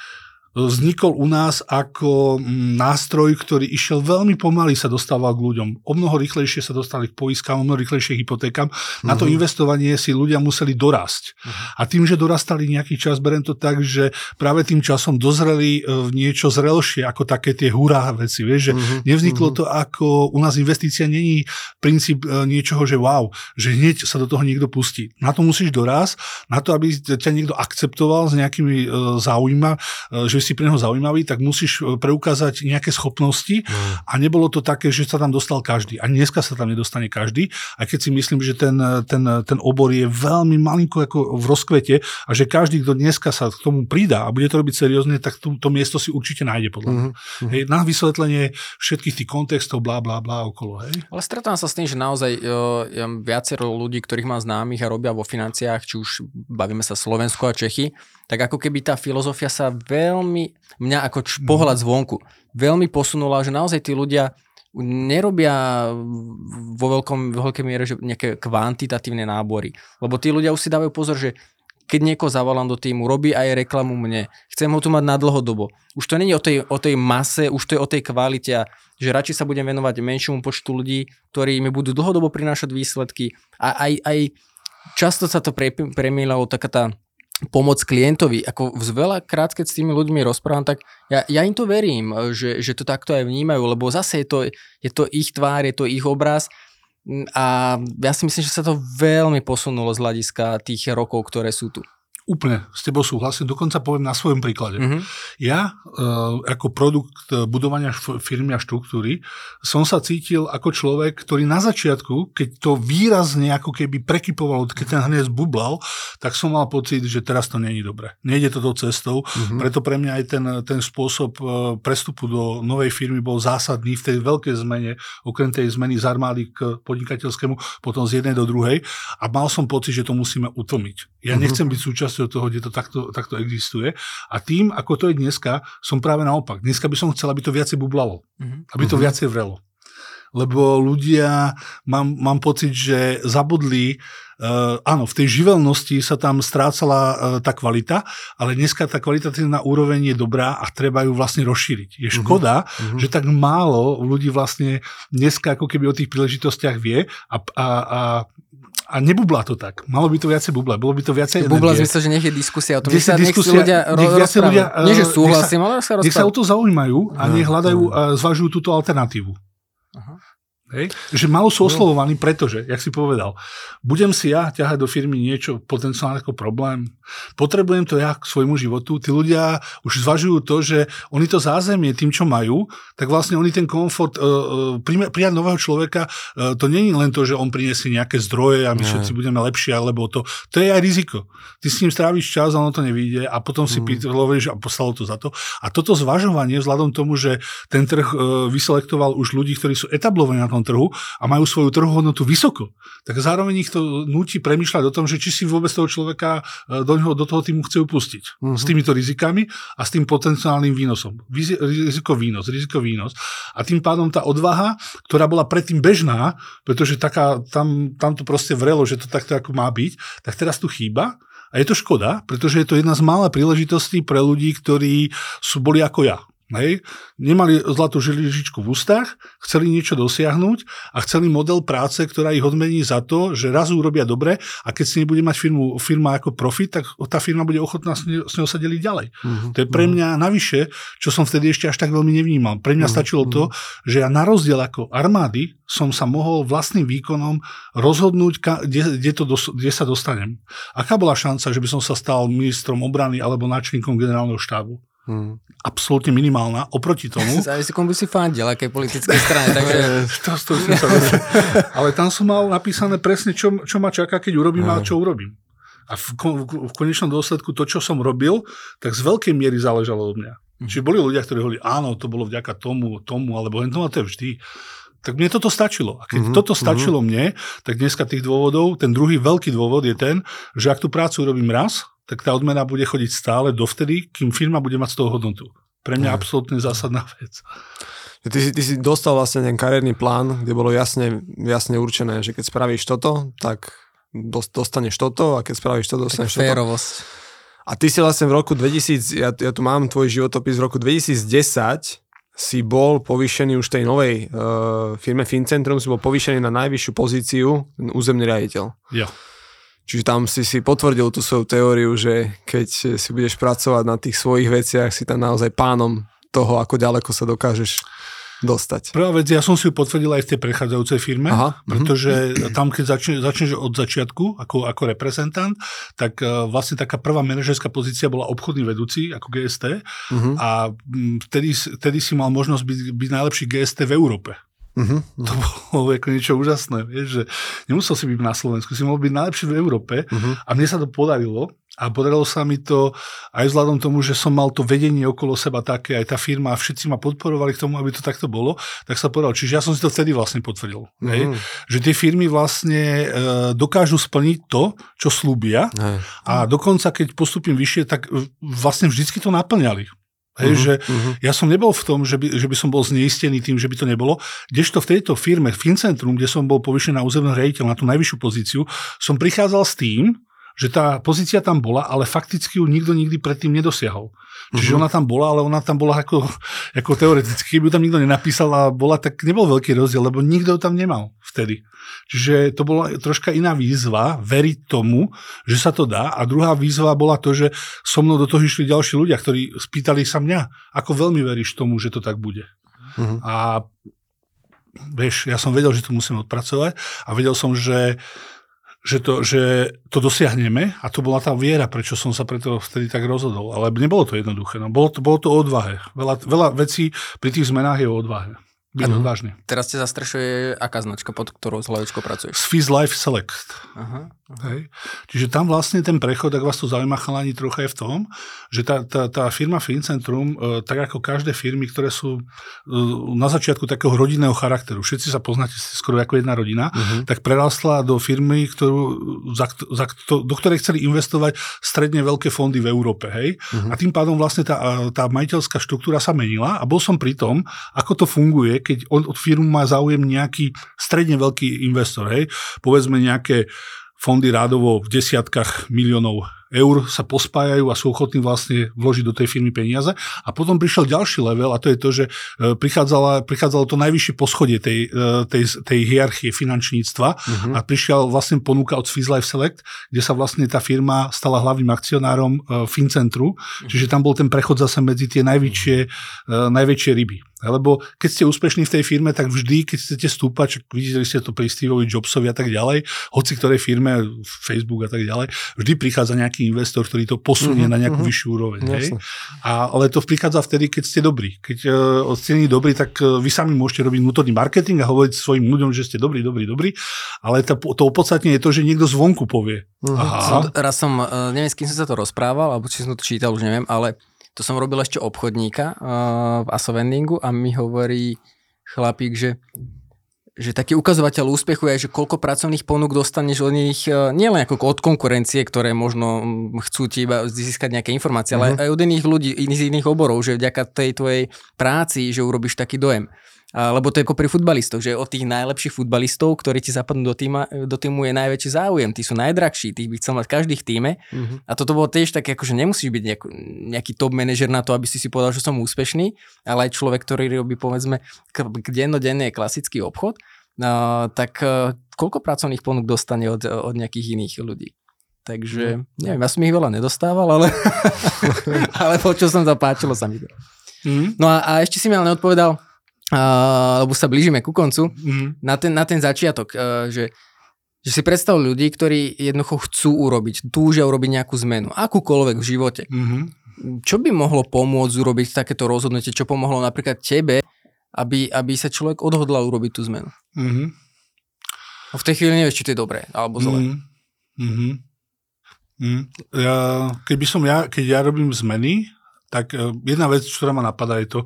vznikol u nás ako mm, nástroj, ktorý išiel veľmi pomaly sa dostával k ľuďom. O mnoho rýchlejšie sa dostali k poiskám, o mnoho rýchlejšie hypotékam. Uh-huh. Na to mhm. investovanie si ľudia museli dorásť. Uh-huh. A tým, že dorastali nejaký čas, berem to tak, že práve tým časom dozreli e, v niečo zrelšie, ako také tie hurá veci. Vieš, že uh-huh. nevzniklo uh-huh. to ako u nás investícia není princíp e, niečoho, že wow, že hneď sa do toho niekto pustí. Na to musíš dorásť, na to, aby ťa niekto akceptoval s nejakými e, záujma, že si pre neho zaujímavý, tak musíš e, preukázať nejaké schopnosti mm. a nebolo to také, že sa tam dostal každý. Ani dneska sa tam nedostane každý, aj keď si myslím, že ten, ten, ten obor je veľmi malinko ako v rozkvete a že každý, kto dneska sa k tomu pridá a bude to robiť seriózne, tak to, to miesto si určite nájde podľa mňa. Mm-hmm. Hej, na vysvetlenie všetkých tých kontextov, blá, blá, blá okolo. Hej. Ale stretám sa s tým, že naozaj uh, ja viacero ľudí, ktorých mám známych a robia vo financiách, či už bavíme sa Slovensko a Čechy, tak ako keby tá filozofia sa veľmi, mňa ako č- mhm. pohľad zvonku, veľmi posunula, že naozaj tí ľudia nerobia vo veľkom, vo veľkej miere že nejaké kvantitatívne nábory. Lebo tí ľudia už si dávajú pozor, že keď niekoho zavolám do týmu, robí aj reklamu mne, chcem ho tu mať na dlhodobo. Už to není o tej, o tej mase, už to je o tej kvalite a že radšej sa budem venovať menšiemu počtu ľudí, ktorí mi budú dlhodobo prinášať výsledky. A aj, aj často sa to pre, premielalo taká tá pomoc klientovi. Ako veľa krát, keď s tými ľuďmi rozprávam, tak ja, ja im to verím, že, že to takto aj vnímajú, lebo zase je to, je to ich tvár, je to ich obraz a ja si myslím, že sa to veľmi posunulo z hľadiska tých rokov, ktoré sú tu. Úplne s tebou súhlasím, dokonca poviem na svojom príklade. Mm-hmm. Ja uh, ako produkt e, budovania firmy a štruktúry som sa cítil ako človek, ktorý na začiatku, keď to výrazne ako keby prekypovalo, keď ten hneď bublal, tak som mal pocit, že teraz to není dobre. Nejde to cestou, mm-hmm. preto pre mňa aj ten, ten spôsob uh, prestupu do novej firmy bol zásadný v tej veľkej zmene, okrem tej zmeny z armády k podnikateľskému, potom z jednej do druhej a mal som pocit, že to musíme utlmiť. Ja mm-hmm. nechcem byť súčasť súčasťou toho, kde to takto, takto existuje. A tým, ako to je dneska, som práve naopak. Dneska by som chcel, aby to viacej bublalo. Mm-hmm. Aby to mhm. viacej vrelo. Lebo ľudia, mám, mám pocit, že zabudli, uh, áno, v tej živelnosti sa tam strácala uh, tá kvalita, ale dneska tá kvalitatívna úroveň je dobrá a treba ju vlastne rozšíriť. Je mhm. škoda, uh-huh. že tak málo ľudí vlastne dneska ako keby o tých príležitostiach vie a, a, a a nebublá to tak. Malo by to viacej bubla, bolo by to viacej Bubla zmysle, že nech je diskusia o tom, nech sa diskusia, ľudia, nech viacej ľudia Nie, že súhlasím, ale sa Nech sa o to zaujímajú a nech hľadajú, a zvažujú túto alternatívu. Hej? Že malo sú no. oslovovaní, pretože, jak si povedal, budem si ja ťahať do firmy niečo potenciálne ako problém, potrebujem to ja k svojmu životu, tí ľudia už zvažujú to, že oni to zázemie tým, čo majú, tak vlastne oni ten komfort, uh, uh, prijať nového človeka, uh, to je len to, že on priniesie nejaké zdroje a my všetci budeme lepšie, alebo to, to je aj riziko. Ty s ním stráviš čas a ono to nevíde a potom si mm. hovoríš a poslalo to za to. A toto zvažovanie, vzhľadom tomu, že ten trh uh, vyselektoval už ľudí, ktorí sú etablovaní na tom tom trhu a majú svoju trhohodnotu vysoko, tak zároveň ich to nutí premýšľať o tom, že či si vôbec toho človeka e, do, neho, do toho týmu chce upustiť. Uh-huh. S týmito rizikami a s tým potenciálnym výnosom. Riziko výnos, riziko výnos. A tým pádom tá odvaha, ktorá bola predtým bežná, pretože taká, tam, tam to proste vrelo, že to takto ako má byť, tak teraz tu chýba. A je to škoda, pretože je to jedna z mála príležitostí pre ľudí, ktorí sú boli ako ja. Hej? Nemali zlatú žiližičku v ústach, chceli niečo dosiahnuť a chceli model práce, ktorá ich odmení za to, že raz urobia dobre a keď si nebude mať firmu, firma ako profit, tak tá firma bude ochotná s, s ňou sa deliť ďalej. Uh-huh. To je pre mhm. mňa navyše, čo som vtedy ešte až tak veľmi nevnímal. Pre mňa uh-huh. stačilo to, že ja na rozdiel ako armády som sa mohol vlastným výkonom rozhodnúť, kde, kde, to dos, kde sa dostanem. Aká bola šanca, že by som sa stal ministrom obrany alebo náčelníkom generálneho štábu? Hmm. Absolútne minimálna. Oproti tomu... Závisí, komu si fandil, akej politickej strane. Takže... to, to, to, to, Ale tam som mal napísané presne, čo, čo ma čaká, keď urobím hmm. a čo urobím. A v, v konečnom dôsledku to, čo som robil, tak z veľkej miery záležalo od mňa. Hmm. Čiže boli ľudia, ktorí hovorili, áno, to bolo vďaka tomu, tomu, alebo len to, to je vždy. Tak mne toto stačilo. A keď mm-hmm. toto stačilo mm-hmm. mne, tak dneska tých dôvodov, ten druhý veľký dôvod je ten, že ak tú prácu urobím raz, tak tá odmena bude chodiť stále dovtedy, kým firma bude mať z toho hodnotu. Pre mňa mm. absolútne zásadná vec. Ty si, ty si dostal vlastne ten kariérny plán, kde bolo jasne, jasne určené, že keď spravíš toto, tak dostaneš toto a keď spravíš toto, dostaneš Férovosť. A ty si vlastne v roku 2000, ja, ja tu mám tvoj životopis, v roku 2010 si bol povýšený už tej novej uh, firme Fincentrum, si bol povýšený na najvyššiu pozíciu územný riaditeľ. Jo. Čiže tam si si potvrdil tú svoju teóriu, že keď si budeš pracovať na tých svojich veciach, si tam naozaj pánom toho, ako ďaleko sa dokážeš dostať. Prvá vec, ja som si ju potvrdil aj v tej prechádzajúcej firme, Aha, pretože uh-huh. tam, keď začne, začneš od začiatku ako, ako reprezentant, tak uh, vlastne taká prvá manažerská pozícia bola obchodný vedúci ako GST. Mhm. a vtedy, vtedy si mal možnosť byť, byť najlepší GST v Európe. Uh-huh, uh-huh. To bolo ako niečo úžasné, vieš, že nemusel si byť na Slovensku, si mohol byť najlepší v Európe uh-huh. a mne sa to podarilo a podarilo sa mi to aj vzhľadom tomu, že som mal to vedenie okolo seba také, aj tá firma a všetci ma podporovali k tomu, aby to takto bolo, tak sa povedal. Čiže ja som si to vtedy vlastne potvrdil. Mm. Hej? Že tie firmy vlastne e, dokážu splniť to, čo slúbia mm. a dokonca, keď postupím vyššie, tak vlastne vždycky to naplňali. Hej, uh-huh, že uh-huh. ja som nebol v tom, že by, že by som bol zneistený tým, že by to nebolo. Kdežto v tejto firme, Fincentrum, kde som bol povyšený na územného riaditeľ, na tú najvyššiu pozíciu, som prichádzal s tým, že tá pozícia tam bola, ale fakticky ju nikto nikdy predtým nedosiahol. Čiže uh-huh. ona tam bola, ale ona tam bola ako, ako teoreticky. Keby ju tam nikto nenapísal a bola, tak nebol veľký rozdiel, lebo nikto ju tam nemal vtedy. Čiže to bola troška iná výzva, veriť tomu, že sa to dá. A druhá výzva bola to, že so mnou do toho išli ďalší ľudia, ktorí spýtali sa mňa, ako veľmi veríš tomu, že to tak bude. Uh-huh. A vieš, ja som vedel, že to musím odpracovať a vedel som, že že to, že to dosiahneme a to bola tá viera, prečo som sa preto vtedy tak rozhodol. Ale nebolo to jednoduché. No. Bolo, to, bolo to odvahe. Veľa, veľa vecí pri tých zmenách je o odvahe. Byť uh-huh. odvážny. Teraz te zastrešuje aká značka, pod ktorou z pracuješ? Swiss Life Select. Uh-huh. Hej. Čiže tam vlastne ten prechod, ak vás to zaujíma, chalani trocha je v tom, že tá, tá, tá firma Fincentrum, e, tak ako každé firmy, ktoré sú e, na začiatku takého rodinného charakteru, všetci sa poznáte skoro ako jedna rodina, uh-huh. tak prerastla do firmy, ktorú, za, za, to, do ktorej chceli investovať stredne veľké fondy v Európe. Hej? Uh-huh. A tým pádom vlastne tá, tá majiteľská štruktúra sa menila a bol som pri tom, ako to funguje, keď od, od firmu má záujem nejaký stredne veľký investor. Hej? Povedzme nejaké fondy rádovo v desiatkách miliónov eur sa pospájajú a sú ochotní vlastne vložiť do tej firmy peniaze. A potom prišiel ďalší level a to je to, že e, prichádzalo, prichádzalo to najvyššie poschodie tej, e, tej, tej hierarchie finančníctva uh-huh. a prišiel vlastne ponuka od Swiss Life Select, kde sa vlastne tá firma stala hlavným akcionárom e, Fincentru, uh-huh. čiže tam bol ten prechod zase medzi tie najväčšie, najväčšie ryby. Lebo keď ste úspešní v tej firme, tak vždy, keď chcete stúpať, videli ste to pri Steveovi Jobsovi a tak ďalej, hoci ktorej firme, Facebook a tak ďalej, vždy prichádza nejaký investor, ktorý to posunie mm-hmm, na nejakú mm-hmm. vyššiu úroveň. Hej? A, ale to prichádza vtedy, keď ste dobrí. Keď uh, ste nie dobrí, tak uh, vy sami môžete robiť vnútorný marketing a hovoriť svojim ľuďom, že ste dobrí, dobrí, dobrí, ale to, to opodstatne je to, že niekto zvonku povie. Mm-hmm. Aha. Som, raz som, uh, neviem, s kým som sa to rozprával, alebo či som to čítal, už neviem, ale to som robil ešte obchodníka uh, v Asovendingu a mi hovorí chlapík, že že taký ukazovateľ úspechu je, že koľko pracovných ponúk dostaneš od nich, uh, nielen ako od konkurencie, ktoré možno chcú ti iba získať nejaké informácie, uh-huh. ale mhm. aj od iných ľudí, z iných oborov, že vďaka tej tvojej práci, že urobíš taký dojem. Lebo to je ako pri futbalistoch, že od tých najlepších futbalistov, ktorí ti zapadnú do, týma, do týmu je najväčší záujem. Tí sú najdrahší, tých by chcel mať každý v týme. Uh-huh. A toto bolo tiež také, že nemusíš byť nejaký, nejaký top manažer na to, aby si si povedal, že som úspešný, ale aj človek, ktorý robí povedzme dennodenne klasický obchod, uh, tak uh, koľko pracovných ponúk dostane od, od nejakých iných ľudí? Takže, mm. neviem, ja som ich veľa nedostával, ale, ale počul som to, páčilo sa mi to. Mm. No a, a ešte si mi ale neodpovedal, uh, lebo sa blížime ku koncu, mm. na, ten, na ten začiatok, uh, že, že si predstav ľudí, ktorí jednoducho chcú urobiť, túžia urobiť nejakú zmenu, akúkoľvek v živote. Mm-hmm. Čo by mohlo pomôcť urobiť takéto rozhodnutie, čo pomohlo napríklad tebe, aby, aby sa človek odhodlal urobiť tú zmenu? Mm-hmm. v tej chvíli nevieš, či to je dobré alebo zlé. Mm-hmm. Mm. Ja, keby som ja, keď ja robím zmeny, tak e, jedna vec, ktorá ma napadá, je to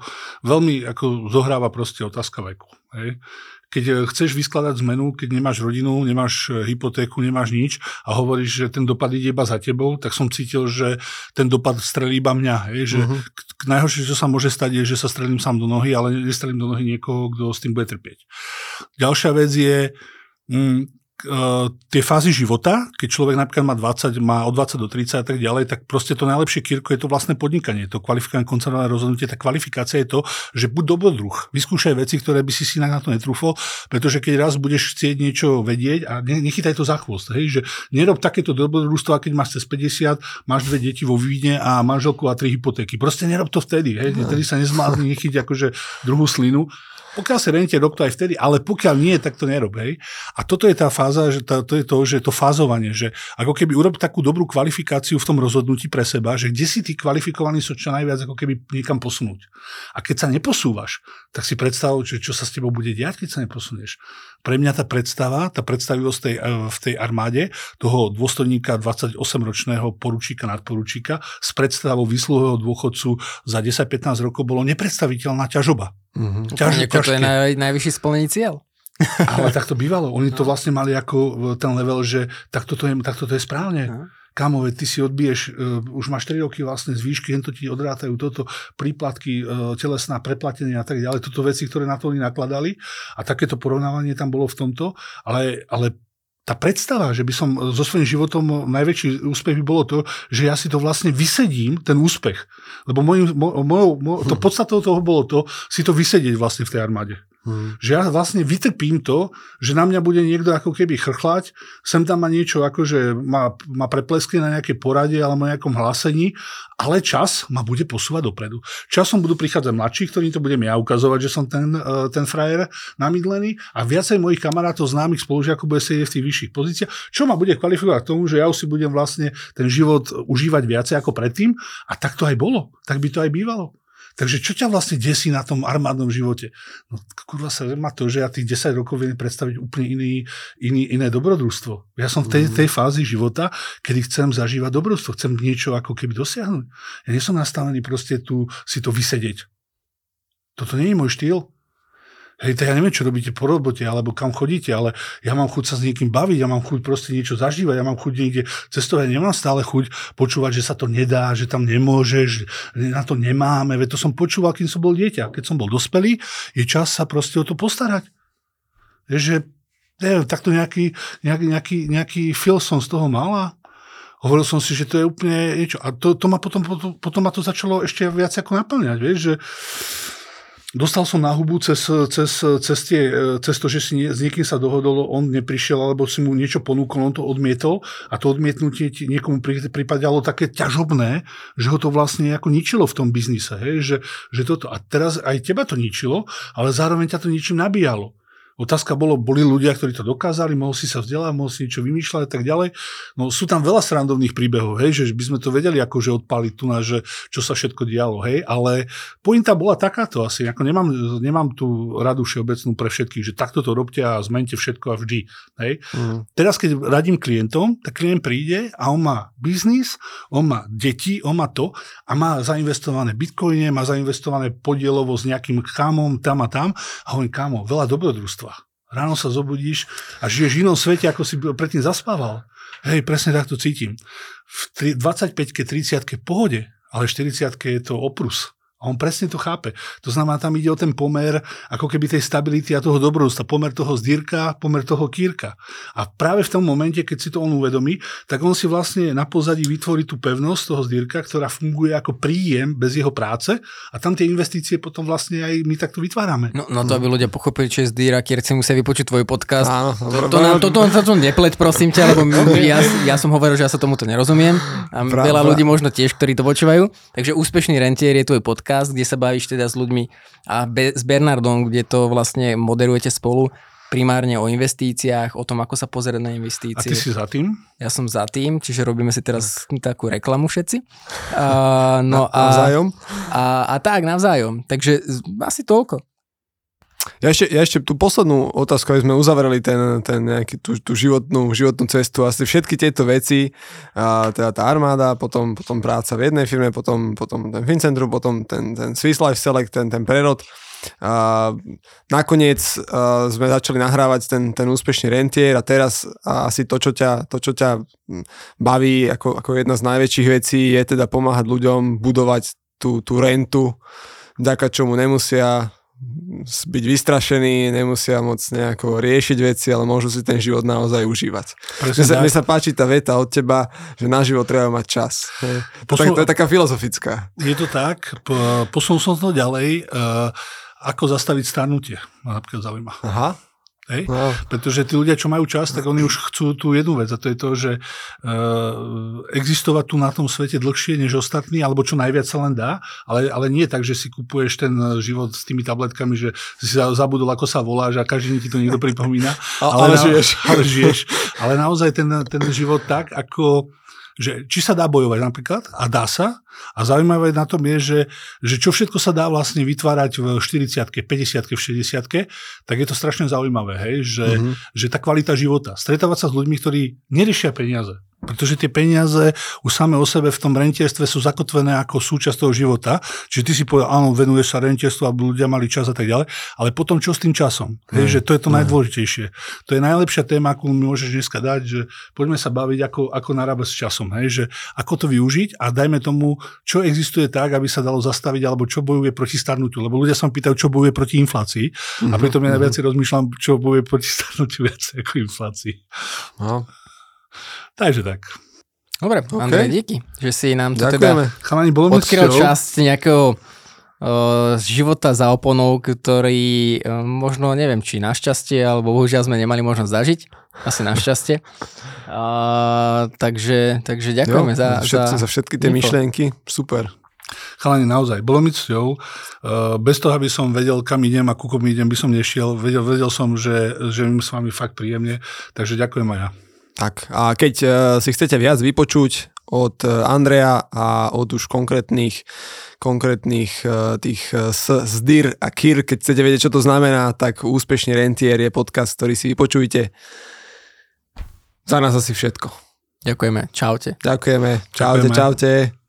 veľmi ako zohráva proste otázka veku. Hej. Keď e, chceš vyskladať zmenu, keď nemáš rodinu, nemáš e, hypotéku, nemáš nič a hovoríš, že ten dopad ide iba za tebou, tak som cítil, že ten dopad strelí iba mňa. Hej. Že uh-huh. Najhoršie, čo sa môže stať, je, že sa strelím sám do nohy, ale nestrelím do nohy niekoho, kto s tým bude trpieť. Ďalšia vec je, mm, uh, tie fázy života, keď človek napríklad má 20, má od 20 do 30 a tak ďalej, tak proste to najlepšie kirko je to vlastné podnikanie, to kvalifikované koncertované rozhodnutie, tá kvalifikácia je to, že buď dobrodruh, vyskúšaj veci, ktoré by si si na to netrúfol, pretože keď raz budeš chcieť niečo vedieť a ne, nechytaj to za chvost, hej, že nerob takéto dobrodružstvo, keď máš cez 50, máš dve deti vo víne a manželku a tri hypotéky. Proste nerob to vtedy, hej, vtedy sa nezmázni, nechyť akože druhú slinu pokiaľ sa rente rok to aj vtedy, ale pokiaľ nie, tak to nerob. Hej. A toto je tá fáza, že tá, to je to, že to fázovanie, že ako keby urobiť takú dobrú kvalifikáciu v tom rozhodnutí pre seba, že kde si ty kvalifikovaný sú čo najviac ako keby niekam posunúť. A keď sa neposúvaš, tak si predstav, že čo sa s tebou bude diať, keď sa neposunieš. Pre mňa tá predstava, tá predstavivosť tej, eh, v tej armáde, toho dôstojníka 28-ročného poručíka, nadporučíka, s predstavou výsluhového dôchodcu za 10-15 rokov bolo nepredstaviteľná ťažoba. Mm-hmm. Ťaž, to je naj, najvyšší splnený cieľ. Ale tak to bývalo. Oni to no. vlastne mali ako ten level, že takto to je, takto to je správne. No. Kamo, ty si odbiješ, uh, už máš 4 roky vlastne z výšky, to ti odrátajú toto, príplatky, uh, telesná preplatenie a tak ďalej. Toto veci, ktoré na to oni nakladali a takéto porovnávanie tam bolo v tomto, ale, ale tá predstava, že by som so svojím životom najväčší úspech by bolo to, že ja si to vlastne vysedím, ten úspech. Lebo môj, môj, môj, to hm. podstatou toho bolo to, si to vysedieť vlastne v tej armáde. Hmm. Že ja vlastne vytrpím to, že na mňa bude niekto ako keby chrchlať, sem tam má niečo ako, že má, má preplesky na nejaké porade alebo nejakom hlásení, ale čas ma bude posúvať dopredu. Časom budú prichádzať mladší, ktorým to budem ja ukazovať, že som ten, uh, ten frajer namydlený a viacej mojich kamarátov, známych spolužiakov bude sedieť v tých vyšších pozíciách, čo ma bude kvalifikovať k tomu, že ja už si budem vlastne ten život užívať viacej ako predtým a tak to aj bolo. Tak by to aj bývalo. Takže čo ťa vlastne desí na tom armádnom živote? No kurva sa má to, že ja tých 10 rokov viem predstaviť úplne iný, iný, iné dobrodružstvo. Ja som v tej, tej fázi života, kedy chcem zažívať dobrodružstvo, chcem niečo ako keby dosiahnuť. Ja nie som nastavený proste tu si to vysedieť. Toto nie je môj štýl. Hej, tak ja neviem, čo robíte po robote, alebo kam chodíte, ale ja mám chuť sa s niekým baviť, ja mám chuť proste niečo zažívať, ja mám chuť niekde cestovať, nemám stále chuť počúvať, že sa to nedá, že tam nemôžeš, že na to nemáme, veď to som počúval, kým som bol dieťa. Keď som bol dospelý, je čas sa proste o to postarať. Je, že neviem, takto nejaký, nejaký, nejaký, nejaký feel som z toho mal a hovoril som si, že to je úplne niečo. A to, to ma potom, potom, potom ma to začalo ešte viac ako naplňať, vieš, že Dostal som na hubu cez, cez, cez, tie, cez to, že si nie, s niekým sa dohodol, on neprišiel, alebo si mu niečo ponúkol, on to odmietol a to odmietnutie ti niekomu pripadalo také ťažobné, že ho to vlastne ako ničilo v tom biznise. Hej? Že, že toto, a teraz aj teba to ničilo, ale zároveň ťa to ničím nabíjalo. Otázka bolo, boli ľudia, ktorí to dokázali, mohol si sa vzdelať, mohol si niečo vymýšľať a tak ďalej. No sú tam veľa srandovných príbehov, hej, že by sme to vedeli akože odpaliť tu na, že čo sa všetko dialo, hej, ale pointa bola takáto asi, ako nemám, nemám tú radu všeobecnú pre všetkých, že takto to robte a zmente všetko a vždy, hej. Mm. Teraz, keď radím klientom, tak klient príde a on má biznis, on má deti, on má to a má zainvestované bitcoine, má zainvestované podielovo s nejakým kamom tam a tam a hovorím, kamo, veľa dobrodružstva Ráno sa zobudíš a žiješ v inom svete, ako si predtým zaspával. Hej, presne takto cítim. V 25-ke, 30-ke pohode, ale 40-ke je to oprus. A on presne to chápe. To znamená, tam ide o ten pomer ako keby tej stability a toho dobrodružstva. Pomer toho zdírka, pomer toho kýrka. A práve v tom momente, keď si to on uvedomí, tak on si vlastne na pozadí vytvorí tú pevnosť toho zdírka, ktorá funguje ako príjem bez jeho práce a tam tie investície potom vlastne aj my takto vytvárame. No, no to aby ľudia pochopili, čo je zdíra, si musia vypočuť tvoj podcast. Áno, to, to, to, to, to, to nepleť, prosím ťa, lebo ja, ja som hovoril, že ja sa tomuto nerozumiem a veľa ľudí možno tiež, ktorí to počúvajú. Takže úspešný rentier je tvoj podcast podcast, kde sa bavíš teda s ľuďmi a be, s Bernardom, kde to vlastne moderujete spolu primárne o investíciách, o tom, ako sa pozerať na investície. A ty si za tým? Ja som za tým, čiže robíme si teraz takú reklamu všetci. Uh, no a, navzájom? A, a tak, navzájom. Takže asi toľko. Ja ešte, ja ešte tú poslednú otázku, aby sme uzavreli ten, ten nejaký, tú, tú životnú, životnú cestu. Asi všetky tieto veci, a teda tá armáda, potom, potom práca v jednej firme, potom, potom ten Fincentrum, potom ten, ten Swiss Life Select, ten, ten prerod. A nakoniec a sme začali nahrávať ten, ten úspešný rentier a teraz asi to čo, ťa, to, čo ťa baví ako, ako jedna z najväčších vecí je teda pomáhať ľuďom budovať tú, tú rentu, vďaka čomu nemusia byť vystrašení, nemusia moc nejako riešiť veci, ale môžu si ten život naozaj užívať. Mne sa, mne sa páči tá veta od teba, že na život treba mať čas. Posun... To, to je taká filozofická. Je to tak. Posunul som to ďalej. Uh, ako zastaviť starnutie? Ma napríklad zaujíma. Aha. Hej? No. Pretože tí ľudia, čo majú čas, tak oni už chcú tú jednu vec a to je to, že uh, existovať tu na tom svete dlhšie než ostatní, alebo čo najviac sa len dá, ale, ale nie tak, že si kupuješ ten život s tými tabletkami, že si zabudol, ako sa voláš a každý ti to niekto pripomína. ale, ale, žiješ. ale žiješ. Ale naozaj ten, ten život tak, ako že či sa dá bojovať napríklad, a dá sa, a zaujímavé na tom je, že, že čo všetko sa dá vlastne vytvárať v 40 50 v 60 tak je to strašne zaujímavé, hej, že, mm-hmm. že tá kvalita života. Stretávať sa s ľuďmi, ktorí neriešia peniaze, pretože tie peniaze už same o sebe v tom rentierstve sú zakotvené ako súčasť toho života. Čiže ty si povedal, áno, venuješ sa rentierstvu, aby ľudia mali čas a tak ďalej, ale potom čo s tým časom? Mm. Hej, že to je to mm. najdôležitejšie. To je najlepšia téma, akú mi môžeš dneska dať, že poďme sa baviť, ako, ako narábať s časom. Hej, že ako to využiť a dajme tomu, čo existuje tak, aby sa dalo zastaviť, alebo čo bojuje proti starnutiu. Lebo ľudia sa pýtajú, čo bojuje proti inflácii. Mm-hmm. A mhm, preto ja najviac mm-hmm. rozmýšľam, čo bojuje proti starnutiu viac ako inflácii. No. Takže tak. Dobre, okay. Andrej, díky, že si nám tu teda Chalani, bolo odkryl časť nejakého uh, života za oponou, ktorý uh, možno, neviem, či našťastie, alebo bohužiaľ sme nemali možnosť zažiť. Asi našťastie. Uh, takže, takže ďakujeme jo, za, všetci, za, za všetky tie info. myšlienky. Super. Chalani, naozaj, bolo mi cťou. Bez toho, aby som vedel, kam idem a ku komu idem, by som nešiel. Vedel, vedel som, že, že im s vami fakt príjemne. Takže ďakujem aj ja. Tak a keď uh, si chcete viac vypočuť od uh, Andreja a od už konkrétnych konkrétnych uh, tých SDIR a KIR, keď chcete vedieť, čo to znamená, tak Úspešný rentier je podcast, ktorý si vypočujte. Za nás asi všetko. Ďakujeme. Čaute. Ďakujeme. Čaute, Ďakujeme. čaute.